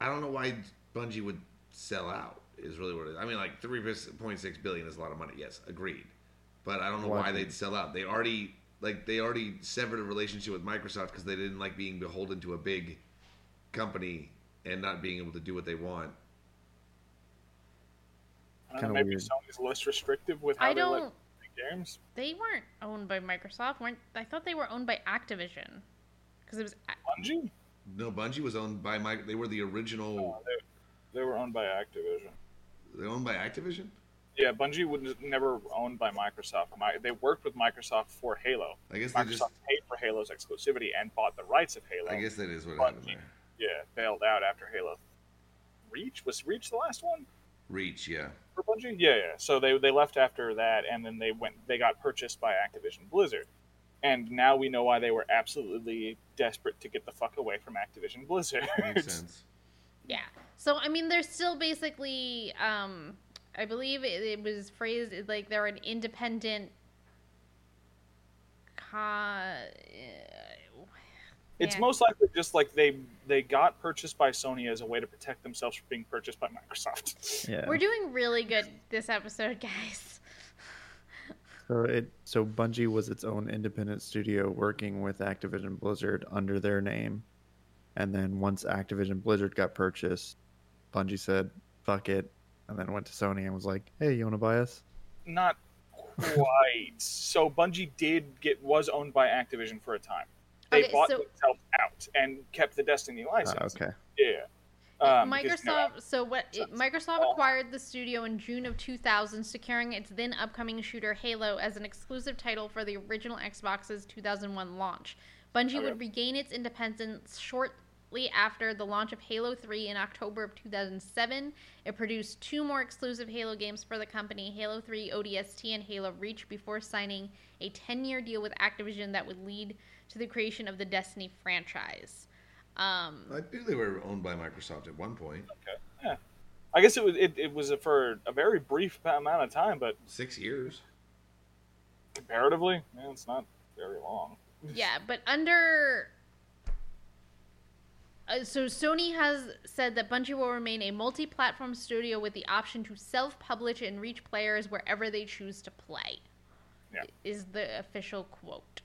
I don't know why Bungie would sell out. Is really what it is. I mean, like three point six billion is a lot of money. Yes, agreed. But I don't know Why why they'd sell out. They already like they already severed a relationship with Microsoft because they didn't like being beholden to a big company and not being able to do what they want. I don't Kinda know, maybe weird. Sony's less restrictive with how I they let don't. make games. They weren't owned by Microsoft, weren't? I thought they were owned by Activision, because it was. Bungie? No, Bungie was owned by Mike. They were the original. No, they, they were owned by Activision. They owned by Activision. Yeah, Bungie was never owned by Microsoft. Mi- They worked with Microsoft for Halo. I guess they Microsoft just. paid for Halo's exclusivity and bought the rights of Halo. I guess that is what Bungie. happened there. Yeah, bailed out after Halo. Reach was Reach the last one Reach, yeah. For Bungie. Yeah, yeah. So they they left after that, and then they went. They got purchased by Activision Blizzard, and now we know why they were absolutely desperate to get the fuck away from Activision Blizzard. Makes [laughs] sense. Yeah. So I mean, they're still basically. Um, I believe it, it was phrased like they're an independent. Con- It's Yeah. most likely just like they they got purchased by Sony as a way to protect themselves from being purchased by Microsoft. [laughs] Yeah. We're doing really good this episode, guys. [laughs] So it so Bungie was its own independent studio working with Activision Blizzard under their name. And then once Activision Blizzard got purchased, Bungie said, fuck it, and then went to Sony and was like, Hey, you wanna buy us? Not quite. so Bungie did get was owned by Activision for a time. They Okay, bought so- themselves out and kept the Destiny license. okay. Yeah. Um, because, you know, Microsoft. So what? It, Microsoft awful. acquired the studio in June of 2000, securing its then upcoming shooter Halo as an exclusive title for the original Xbox's 2001 launch. Bungie Okay. would regain its independence shortly after the launch of Halo 3 in October of 2007. It produced two more exclusive Halo games for the company, Halo 3 ODST and Halo Reach, before signing a 10-year deal with Activision that would lead to the creation of the Destiny franchise. Um, I knew they were owned by Microsoft at one point. okay. Yeah. I guess it was it, it was for a very brief amount of time, but Six years. comparatively, yeah, it's not very long. Yeah, but under. Uh, so Sony has said that Bungie will remain a multi-platform studio with the option to self-publish and reach players wherever they choose to play. Yeah. is the official quote.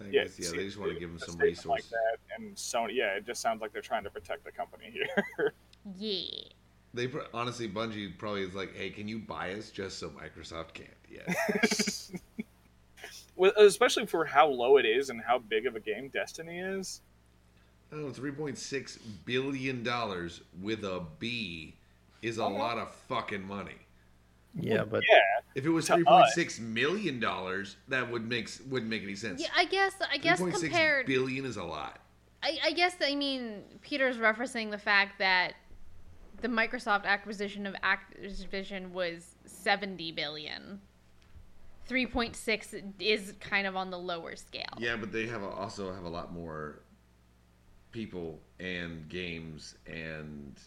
I Yeah, guess, yeah, see, they just want to give them some statement like resources. that, and Sony. Yeah, it just sounds like they're trying to protect the company [laughs] here. Yeah. They honestly, Bungie probably is like, "Hey, can you buy us just so Microsoft can't?" Yeah, [laughs] well, especially for how low it is and how big of a game Destiny is. I three point six billion dollars with a B is a Oh, lot of fucking money. Yeah, but Yeah, If it was three point six million dollars, that would make wouldn't make any sense. Yeah, I guess I guess 3.6 compared billion is a lot. I, I guess I mean Peter's referencing the fact that the Microsoft acquisition of Activision was 70 billion. 3.6 is kind of on the lower scale. Yeah, but they have a, also have a lot more people and games and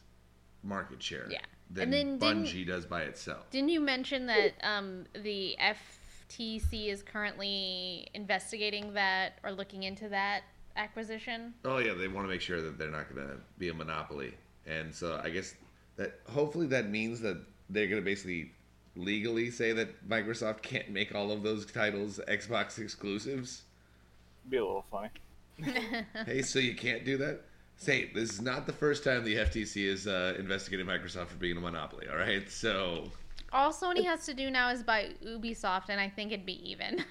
market share. Yeah. Than And then didn't- Bungie does by itself. Didn't you mention that um, the FTC is currently investigating that or looking into that acquisition? Oh yeah, they want to make sure that they're not going to be a monopoly, and so I guess that hopefully that means that they're going to basically legally say that Microsoft can't make all of those titles Xbox exclusives. be a little funny. [laughs] hey, so you can't do that? Say, this is not the first time the FTC is uh, investigating Microsoft for being a monopoly. All right, so All Sony has to do now is buy Ubisoft, and I think it'd be even.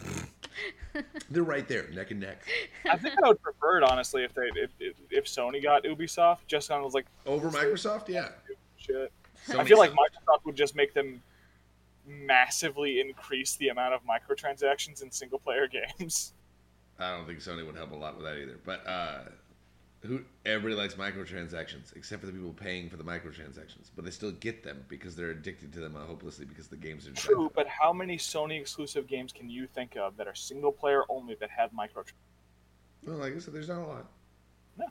[laughs] they're right there, neck and neck. I think I would prefer it honestly if they if, if, if Sony got Ubisoft. Just kind of was like Over Microsoft, yeah. shit. I feel like Microsoft would just make them massively increase the amount of microtransactions in single player [laughs] games. I don't think Sony would help a lot with that either. But uh, who everybody likes microtransactions, except for the people paying for the microtransactions. But they still get them because they're addicted to them uh, hopelessly because the games are True, but how many Sony exclusive games can you think of that are single player only that have microtransactions? Well, like I said, there's not a lot. No,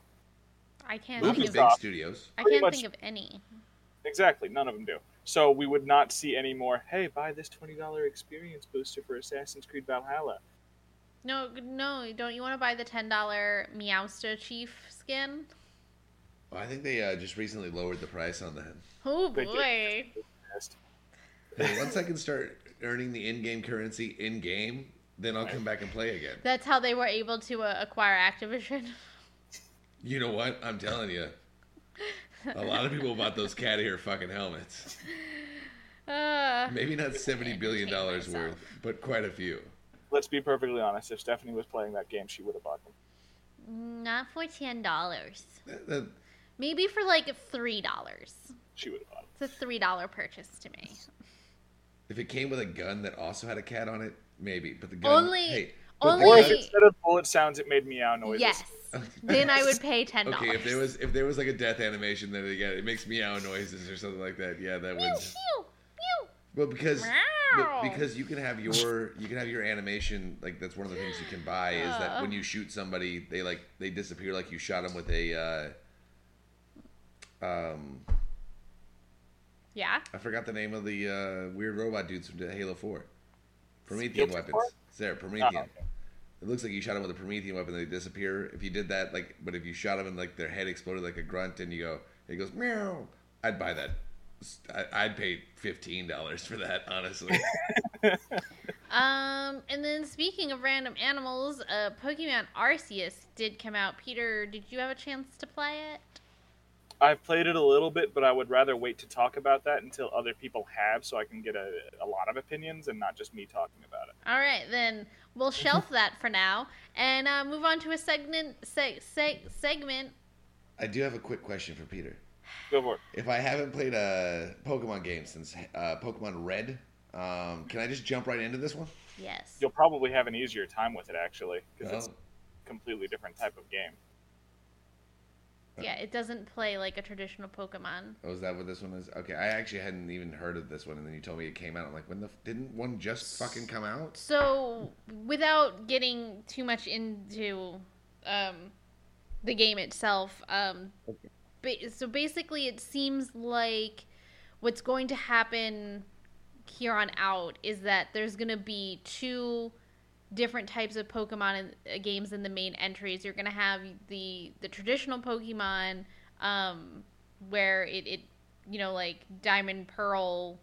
I can't Look think of big Ubisoft. studios. I can't much- think of any. Exactly, none of them do. So we would not see any more. Hey, buy this twenty dollar experience booster for Assassin's Creed Valhalla. No, no, don't you want to buy the ten dollar Meowster Chief skin? Well, I think they uh, just recently lowered the price on that. Oh boy! Hey, once I can start earning the in-game currency in-game, then I'll come back and play again. That's how they were able to uh, acquire Activision. [laughs] You know what? I'm telling you. A lot of people bought those cat ear fucking helmets. Uh, Maybe not seventy billion dollars myself. worth, but quite a few. Let's be perfectly honest. If Stephanie was playing that game, she would have bought them. not for ten dollars. That- that- Maybe for like three dollars. She would have bought them. It's a three dollar purchase to me. If it came with a gun that also had a cat on it, maybe. But the gun. Only- hey, but the Or if Only- instead of bullet sounds, it made meow noises. Yes. [laughs] then I would pay ten dollars. Okay, if there was if there was like a death animation that yeah, it makes meow noises or something like that, yeah, that would. Well, because but because you can have your you can have your animation like that's one of the things you can buy is that when you shoot somebody they like they disappear like you shot them with a uh, um Yeah. I forgot the name of the uh, weird robot dudes from Halo Four. Promethean Guilty weapons. Four? There, Promethean. Oh, okay. It looks like you shot them with a Promethean weapon, and they disappear. If you did that, like, but if you shot them and like their head exploded like a grunt, and you go, it goes meow. I'd buy that. I- I'd pay fifteen dollars for that, honestly. [laughs] Um, and then speaking of random animals, uh, Pokemon Arceus did come out. Peter, did you have a chance to play it? I've played it a little bit, but I would rather wait to talk about that until other people have, so I can get a, a lot of opinions and not just me talking about it. All right, then we'll [laughs] shelf that for now and uh, move on to a segment. Seg- seg- segment. I do have a quick question for Peter. Go for it. If I haven't played a Pokemon game since uh, Pokemon Red, um, can I just jump right into this one? Yes. You'll probably have an easier time with it actually, because it's Oh, a completely different type of game. Yeah, it doesn't play like a traditional Pokemon. oh, is that what this one is? Okay, I actually hadn't even heard of this one, and then you told me it came out. I'm like, when the f- didn't one just fucking come out? So, without getting too much into um, the game itself, um, ba- so basically, it seems like what's going to happen here on out is that there's going to be two different types of Pokemon in, uh, games in the main entries. You're going to have the the traditional Pokemon, um, where it, it you know like Diamond Pearl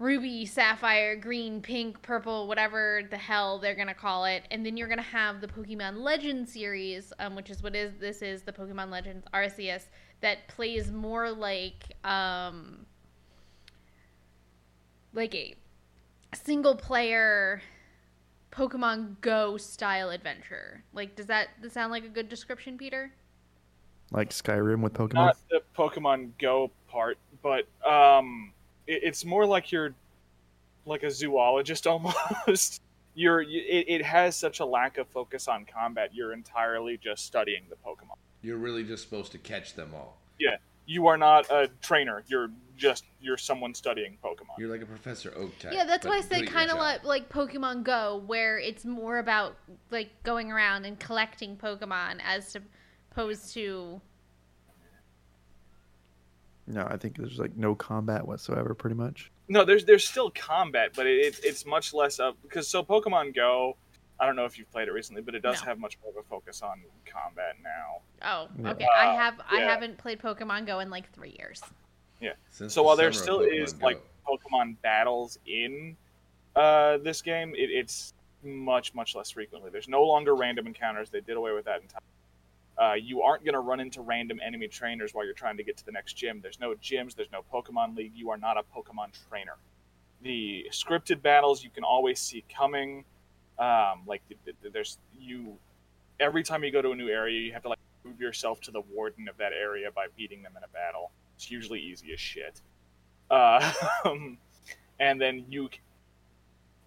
ruby, sapphire, green, pink, purple, whatever the hell they're gonna call it, and then you're gonna have the Pokemon Legends series, um, which is what is this is the Pokemon Legends Arceus that plays more like um, like a single player Pokemon Go style adventure. Like, does that, does that sound like a good description, Peter? Like Skyrim with Pokemon. Not the Pokemon Go part, but um, it, it's more like you're like a zoologist [laughs] almost. you're you, it, it has such a lack of focus on combat. You're entirely just studying the Pokemon. You're really just supposed to catch them all. Yeah, you are not a trainer. You're just you're someone studying Pokemon. You're like a Professor Oak type. Yeah, that's why I good say kind of job. like, like Pokemon Go, where it's more about like going around and collecting Pokemon as opposed to No, I think there's like no combat whatsoever, pretty much. No, there's there's still combat, but it, it, it's much less of because so Pokemon Go. I don't know if you've played it recently, but it does No. have much more of a focus on combat now. oh Yeah. okay I Uh, have I yeah. haven't played Pokemon Go in like three years. Since So the while there still is Go. like Pokemon battles in uh, this game, it, it's much much less frequently. There's no longer random encounters. They did away with that entirely. Uh, you aren't going to run into random enemy trainers while you're trying to get to the next gym. There's no gyms. There's no Pokemon League. You are not a Pokemon trainer. The scripted battles you can always see coming. Um, like th- th- there's you. Every time you go to a new area, you have to like move yourself to the warden of that area by beating them in a battle. It's usually easy as shit. Uh, [laughs] and then you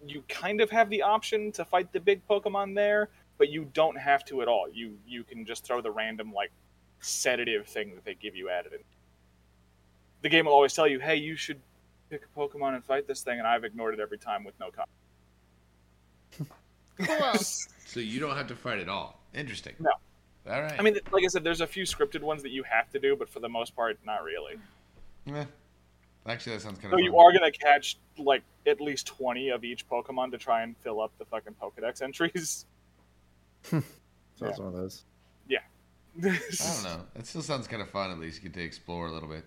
you kind of have the option to fight the big Pokemon there, but you don't have to at all. You you can just throw the random like sedative thing that they give you at it. The game will always tell you, "Hey, you should pick a Pokemon and fight this thing," and I've ignored it every time with no comment. Cool. [laughs] So you don't have to fight at all. Interesting. No. All right. I mean, like I said, there's a few scripted ones that you have to do, but for the most part, not really. Eh. Actually, that sounds kind So of. you are gonna catch like at least twenty of each Pokemon to try and fill up the fucking Pokedex entries. [laughs] So Yeah. it's one of those. Yeah. I don't know. It still sounds kind of fun. At least you get to explore a little bit.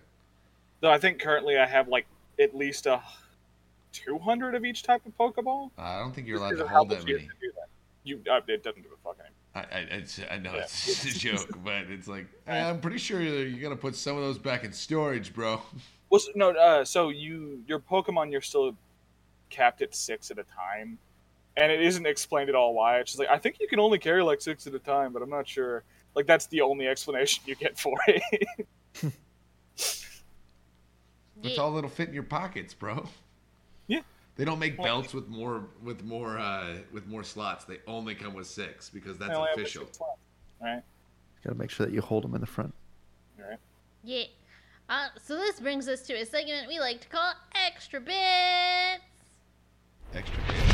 Though I think currently I have like at least a two hundred of each type of Pokeball. I don't think you're allowed to hold much that you many. to do that. You, uh, it doesn't give a fuck anymore. I, I, it's, I know Yeah. it's [laughs] a joke, but it's like I'm pretty sure you're, you're gonna put some of those back in storage, bro. Well, s- no. Uh, so you your Pokemon you're still capped at six at a time, and it isn't explained at all why. It's just like I think you can only carry like six at a time, but I'm not sure. Like that's the only explanation you get for it. [laughs] It's Yeah. all that'll fit in your pockets, bro. Yeah. They don't make belts with more with more uh, with more slots. They only come with six because that's They only have official. six slots, Right. Got to make sure that you hold them in the front. Right. Yeah. Uh, so this brings us to a segment we like to call extra bits. Extra bits.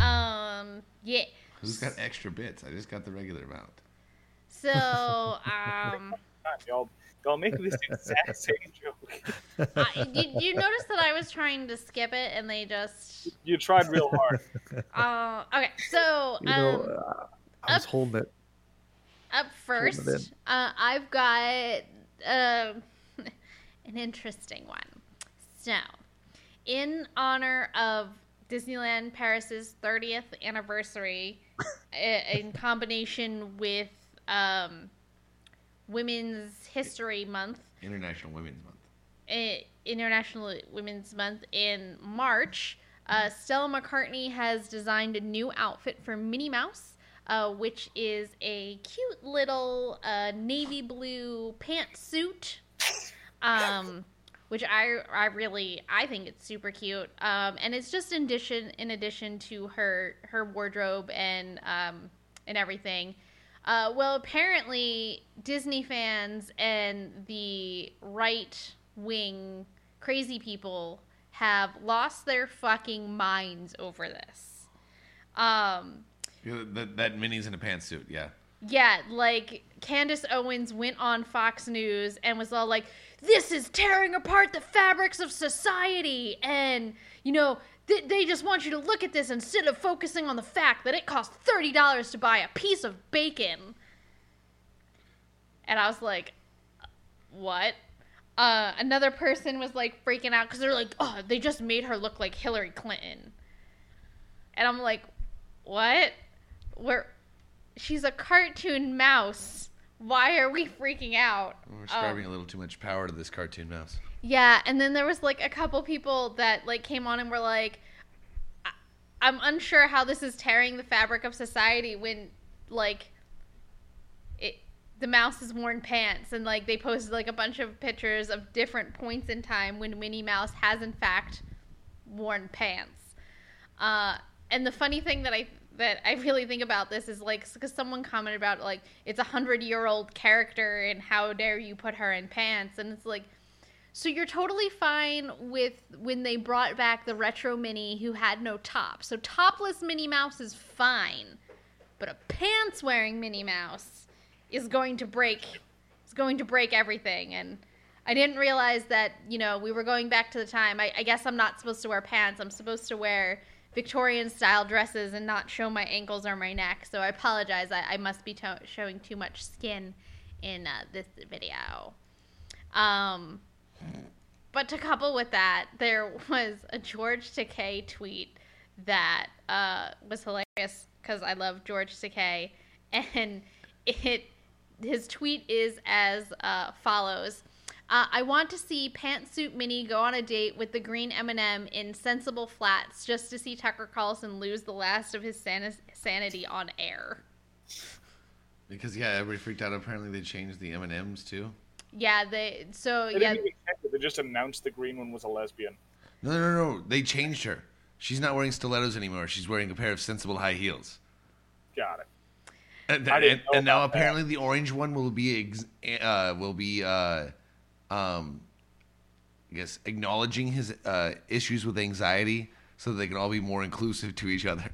Um, yeah. Who's got extra bits? I just got the regular amount. So, [laughs] um, Y'all, y'all make this exact same [laughs] joke. I, you, you notice that I was trying to skip it and they just. You tried real hard. [laughs] Uh, okay, so You know, um, uh, I was up- holding it. up first, in. uh, I've got uh, an interesting one. So, in honor of Disneyland Paris's 30th anniversary, in combination with um, Women's History Month, International Women's Month. International Women's Month in March, uh, Stella McCartney has designed a new outfit for Minnie Mouse, uh, which is a cute little uh, navy blue pantsuit. Um, which I I really I think it's super cute. Um, and it's just in addition in addition to her her wardrobe and um, and everything. Uh, well, apparently Disney fans and the right wing crazy people have lost their fucking minds over this. Um, Yeah, that, that Minnie's in a pantsuit. Yeah. yeah, like Candace Owens went on Fox News and was all like, "This is tearing apart the fabrics of society," and you know, th- they just want you to look at this instead of focusing on the fact that it cost thirty dollars to buy a piece of bacon. And I was like, "What?" uh, another person was like freaking out because they're like, oh, they just made her look like Hillary Clinton. And I'm like, what? Where? She's a cartoon mouse. Why are we freaking out? We're Um, a little too much power to this cartoon mouse. yeah, and then there was like a couple people that like came on and were like, I- I'm unsure how this is tearing the fabric of society when like it the mouse has worn pants and like they posted like a bunch of pictures of different points in time when Minnie Mouse has in fact worn pants. Uh, and the funny thing that I that I really think about this is like because someone commented about like it's a hundred year old character and how dare you put her in pants and it's like so you're totally fine with when they brought back the retro Minnie who had no top. So topless Minnie Mouse is fine, but a pants wearing Minnie Mouse is going to break is going to break everything and. I didn't realize that, you know, we were going back to the time. I, I guess I'm not supposed to wear pants. I'm supposed to wear Victorian style dresses and not show my ankles or my neck. So I apologize. I, I must be to- showing too much skin in uh, this video. Um, but to couple with that, there was a George Takei tweet that uh, was hilarious because I love George Takei, [laughs] and it his tweet is as uh, follows. Uh, I want to see Pantsuit Minnie go on a date with the green M&M in Sensible Flats just to see Tucker Carlson lose the last of his san- sanity on air. Because yeah, everybody freaked out. Apparently, they changed the M and M's too. Yeah, they so They yeah didn't even check it. They just announced the green one was a lesbian. No, no, no. They changed her. She's not wearing stilettos anymore. She's wearing a pair of sensible high heels. Got it. And, and, and now about that. apparently the orange one will be ex- uh, will be uh, um, I guess acknowledging his uh, issues with anxiety, so that they can all be more inclusive to each other. [laughs]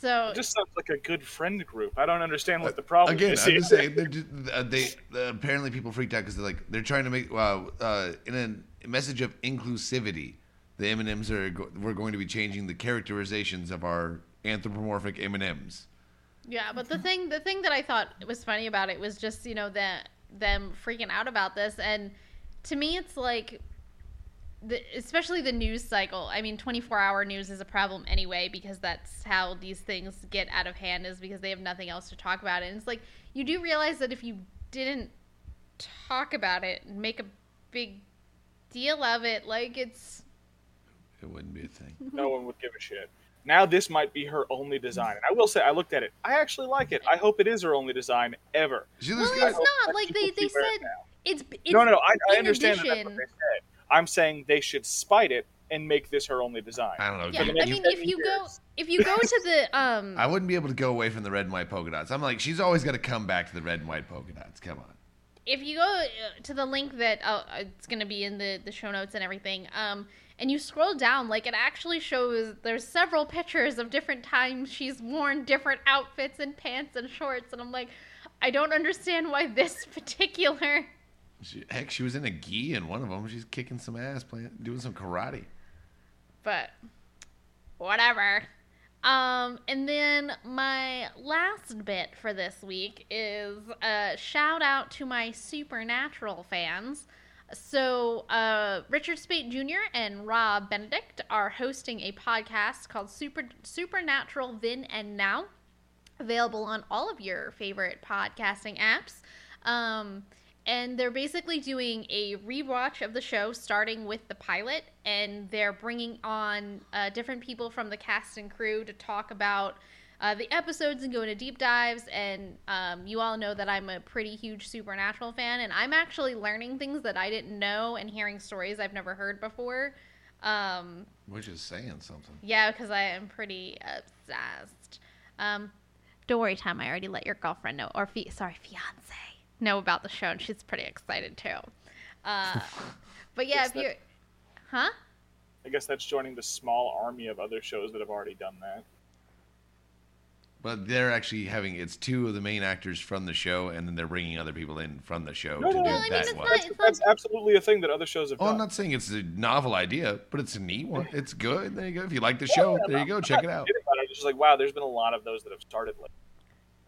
so It just sounds like a good friend group. I don't understand what the problem Again, is. I'm just saying. They're just, uh, they uh, apparently people freaked out because they're like they're trying to make uh, uh, in a message of inclusivity. The M and M's are go- we're going to be changing the characterizations of our anthropomorphic M and M's. Yeah, but the thing the thing that I thought was funny about it was just, you know, that them freaking out about this and to me it's like the, especially the news cycle. I mean, 24-hour news is a problem anyway because that's how these things get out of hand is because they have nothing else to talk about. And it's like you do realize that if you didn't talk about it and make a big deal of it, like it's It wouldn't be a thing. no one would give a shit. Now this might be her only design. And I will say, I looked at it. I actually like it. I hope it is her only design ever. She well, looks it's not like they, they said it's, it's no, no, no. I, I understand that that's what they said. I'm saying they should spite it and make this her only design. I don't know. Yeah, I mean, seven if you go if you go to the [laughs] um, I wouldn't be able to go away from the red and white polka dots. I'm like, she's always got to come back to the red and white polka dots. Come on. if you go uh, to the link that uh, it's going to be in the the show notes and everything, um, and you scroll down, like it actually shows there's several pictures of different times she's worn different outfits and pants and shorts, and I'm like, I don't understand why this [laughs] particular. She, heck, she was in a gi in one of them. She's kicking some ass, playing, doing some karate. but whatever. Um, and then my last bit for this week is a shout out to my Supernatural fans. So, uh, Richard Speight Jr. and Rob Benedict are hosting a podcast called Super Supernatural Then and Now, available on all of your favorite podcasting apps. Um, and they're basically doing a rewatch of the show starting with the pilot and they're bringing on uh, different people from the cast and crew to talk about uh, the episodes and go into deep dives and um, you all know that i'm a pretty huge supernatural fan and i'm actually learning things that i didn't know and hearing stories i've never heard before um, Which is saying something. yeah, because I am pretty obsessed. Um, don't worry, Tom. I already let your girlfriend know, or fi- sorry, fiance, know about the show, and she's pretty excited too. Uh, [laughs] but yeah, Yes, if you're, huh? I guess that's joining the small army of other shows that have already done that. But they're actually having it's two of the main actors from the show, and then they're bringing other people in from the show No, to no, do no, I mean, that it's one. not- That's, that's absolutely a thing that other shows have Oh, done. I'm not saying it's a novel idea, but it's a neat one. [laughs] It's good. There you go. If you like the show, Yeah, there you go. Check it out. Forget about it. It's just like wow, there's been a lot of those that have started. Like,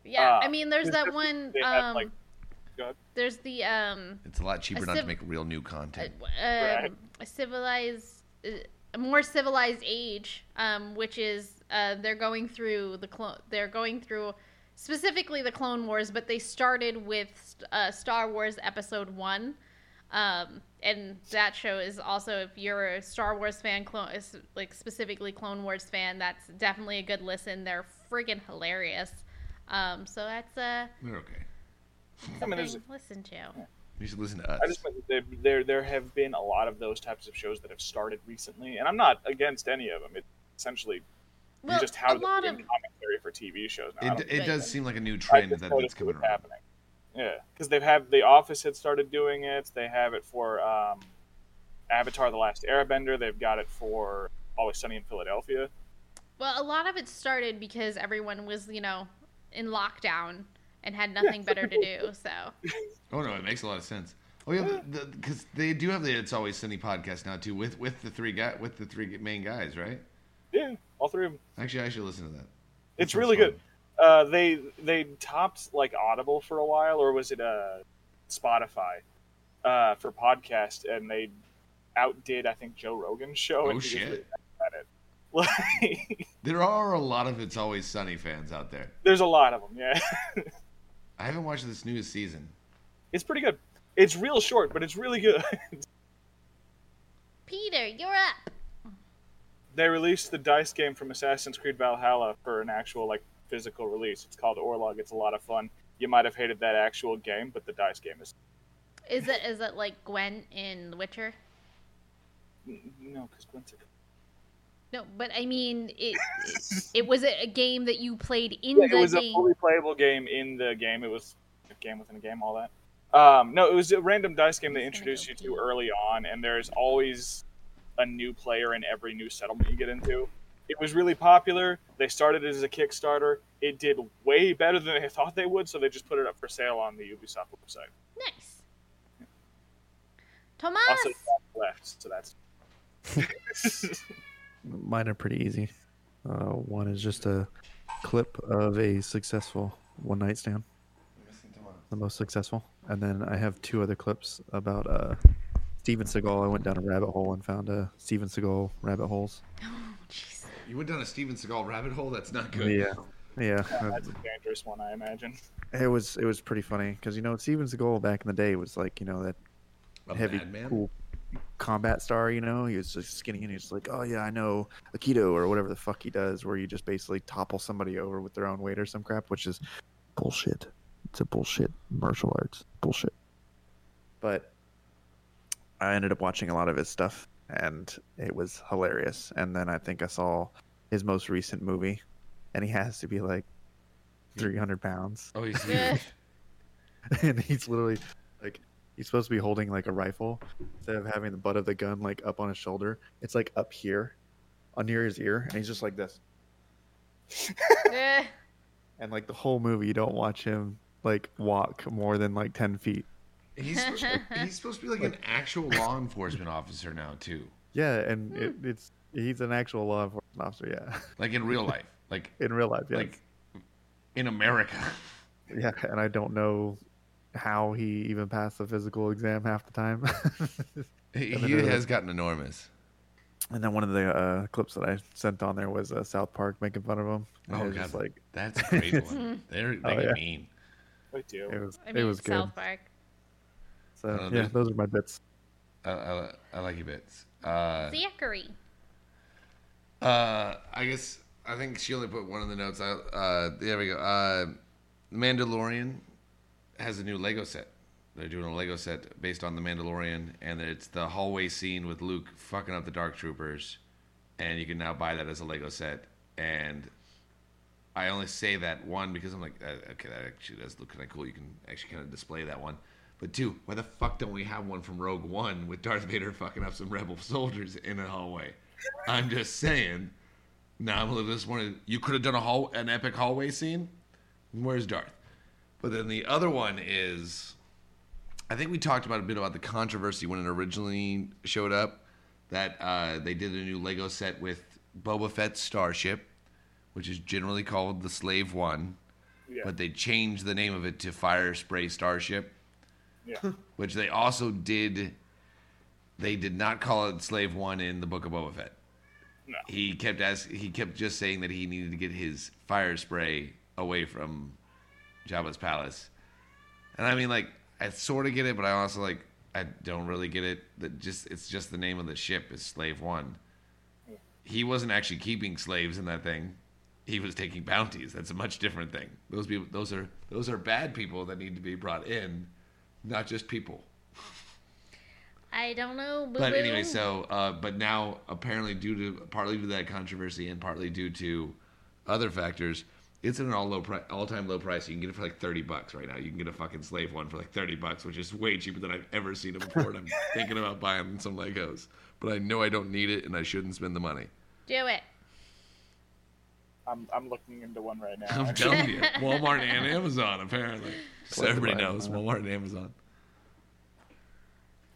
Yeah, Uh, I mean, there's that one. Um, like, there's the um It's a lot cheaper A not to make real new uh, content. um, a civilized, uh, a more civilized age, um, which is uh, they're going through the clone. They're going through specifically the Clone Wars, but they started with uh, Star Wars Episode One, um, and that show is also if you're a Star Wars fan, clone is- like specifically Clone Wars fan, that's definitely a good listen. They're friggin' hilarious. Um, so that's uh, They're okay. I mean, there's, something to listen to. You should listen to us. I just there, there there have been a lot of those types of shows that have started recently, and I'm not against any of them. It's essentially Well, just how a lot of commentary for TV shows. Now. It, it does seem like a new trend that, that's coming it around. happening. Yeah, because they've had The Office had started doing it. They have it for um, Avatar: The Last Airbender. They've got it for Always Sunny in Philadelphia. Well, a lot of it started because everyone was, you know, in lockdown and had nothing better to do. So, [laughs] Oh no, it makes a lot of sense. Oh yeah, because they do have the It's Always Sunny podcast now too, with with the three guy with the three main guys, right? Yeah, all three of them. Actually, I should listen to that. It's really sounds good. Uh, they they topped like Audible for a while, or was it uh, Spotify uh, for podcast, and they outdid I think Joe Rogan's show. Oh, and he was shit. really at it. [laughs] Like, There are a lot of It's Always Sunny fans out there. there's a lot of them. Yeah, [laughs] I haven't watched this newest season. it's pretty good. It's real short, but it's really good. [laughs] Peter, you're up. They released the dice game from Assassin's Creed Valhalla for an actual like physical release. It's called Orlog. It's a lot of fun. You might have hated that actual game, but the dice game is Is it is it like Gwent in The Witcher? no, because Gwent's a No, but I mean, it it, [laughs] it was a game that you played in Yeah, the it was a game. fully playable game in the game. It was a game within a game, all that. Um, no, it was a random dice game they introduced you to early on, and there's always a new player in every new settlement you get into. It was really popular. They started it as a Kickstarter. It did way better than they thought they would, so they just put it up for sale on the Ubisoft website. Nice. Tomas, Also, left, so that's. [laughs] Mine are pretty easy. Uh, one is just a clip of a successful one night stand, the most successful, and then I have two other clips about uh, Steven Seagal. I went down a rabbit hole and found a Steven Seagal rabbit holes. [gasps] oh, jeez. You went down a Steven Seagal rabbit hole. That's not good. Yeah, yeah. That's a dangerous one, I imagine. It was it was pretty funny because you know Steven Seagal back in the day was like you know that A heavy cool combat star. You know he was just skinny and he's like, oh yeah, I know Aikido or whatever the fuck he does, where you just basically topple somebody over with their own weight or some crap, which is bullshit. It's a bullshit martial arts bullshit. But I ended up watching a lot of his stuff and it was hilarious. And then I think I saw his most recent movie, and he has to be like three hundred pounds. Oh, he's [laughs] huge. [laughs] and he's literally like he's supposed to be holding like a rifle instead of having the butt of the gun like up on his shoulder it's like up here on near his ear and he's just like this [laughs] Eh, and like the whole movie you don't watch him like walk more than like 10 feet He's supposed, [laughs] he's supposed to be like an actual [laughs] law enforcement officer now too, yeah and it, it's he's an actual law enforcement officer yeah like in real life, like [laughs] in real life yes. like in America. yeah and i don't know how he even passed the physical exam half the time He, And then he there was- has gotten enormous. and then one of the uh, clips that i sent on there was uh, south park making fun of him and Oh, God. like That's a great one. They're they Oh, get yeah. mean. We do. it was I mean, it was good Park. So Uh, yeah, there's- those are my bits. I, I, I like your bits. Uh, Zachary. Uh, I guess I think she only put one in the notes. I, uh, there we go. Uh, Mandalorian has a new Lego set. They're doing a Lego set based on the Mandalorian, and it's the hallway scene with Luke fucking up the Dark Troopers, and you can now buy that as a Lego set. And I only say that one because I'm like, uh, okay, that actually does look kind of cool. You can actually kind of display that one. But two, why the fuck don't we have one from Rogue One with Darth Vader fucking up some Rebel soldiers in a hallway? I'm just saying. Now I'm a little disappointed. You could have done a hall, an epic hallway scene. Where's Darth? But then the other one is, I think we talked about a bit about the controversy when it originally showed up. That uh, they did a new Lego set with Boba Fett's starship, which is generally called the Slave One Yeah. but they changed the name of it to Fire Spray Starship, Yeah. [laughs] which they also did. They did not call it Slave One in the Book of Boba Fett. No. He kept ask, He kept just saying that he needed to get his fire spray away from Jabba's palace. And I mean, like, I sort of get it, but I also like, I don't really get it. That just it's just the name of the ship is Slave One. He wasn't actually keeping slaves in that thing. He was taking bounties. That's a much different thing. Those people, those are those are bad people that need to be brought in, not just people. I don't know. But boo-boo. anyway, so uh, but now apparently due to partly due to that controversy and partly due to other factors, it's at an all low pri- all time low price. You can get it for like thirty bucks right now. You can get a fucking slave one for like thirty bucks, which is way cheaper than I've ever seen it before. and I'm [laughs] thinking about buying some Legos, but I know I don't need it and I shouldn't spend the money. do it. I'm I'm looking into one right now. I'm actually. telling you, [laughs] Walmart and Amazon apparently. So everybody knows? Walmart and Amazon.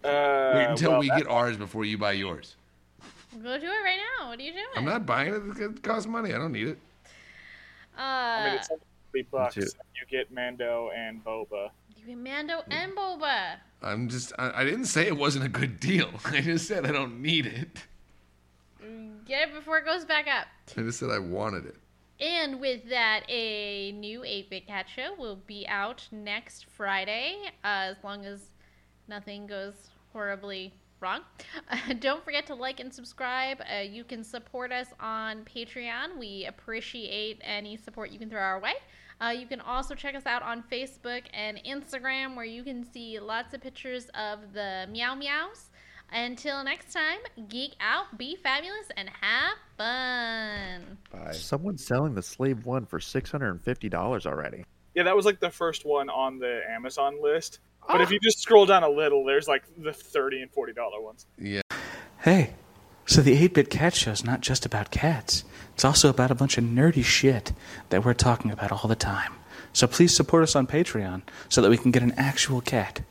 Uh, Wait until well, we that- get ours before you buy yours. Go do it right now. What are you doing? I'm not buying it. It costs money. I don't need it. Uh, I mean, it's only three bucks. You get Mando and Boba. you get Mando and Boba. I'm just. I, I didn't say it wasn't a good deal. [laughs] I just said I don't need it. Get it before it goes back up. I just said I wanted it. And with that, a new 8 Bit Cat show will be out next Friday, uh, as long as nothing goes horribly wrong. [laughs] don't forget to like and subscribe. Uh, you can support us on Patreon. We appreciate any support you can throw our way. Uh, you can also check us out on Facebook and Instagram, where you can see lots of pictures of the meow meows. Until next time, geek out, be fabulous, and have fun. Bye. Someone's selling the Slave One for six hundred and fifty dollars already. Yeah, that was like the first one on the Amazon list. But Ah. if you just scroll down a little, there's like the thirty and forty dollar ones. Yeah. Hey, so the 8 Bit Cat Show is not just about cats, it's also about a bunch of nerdy shit that we're talking about all the time. So please support us on Patreon so that we can get an actual cat.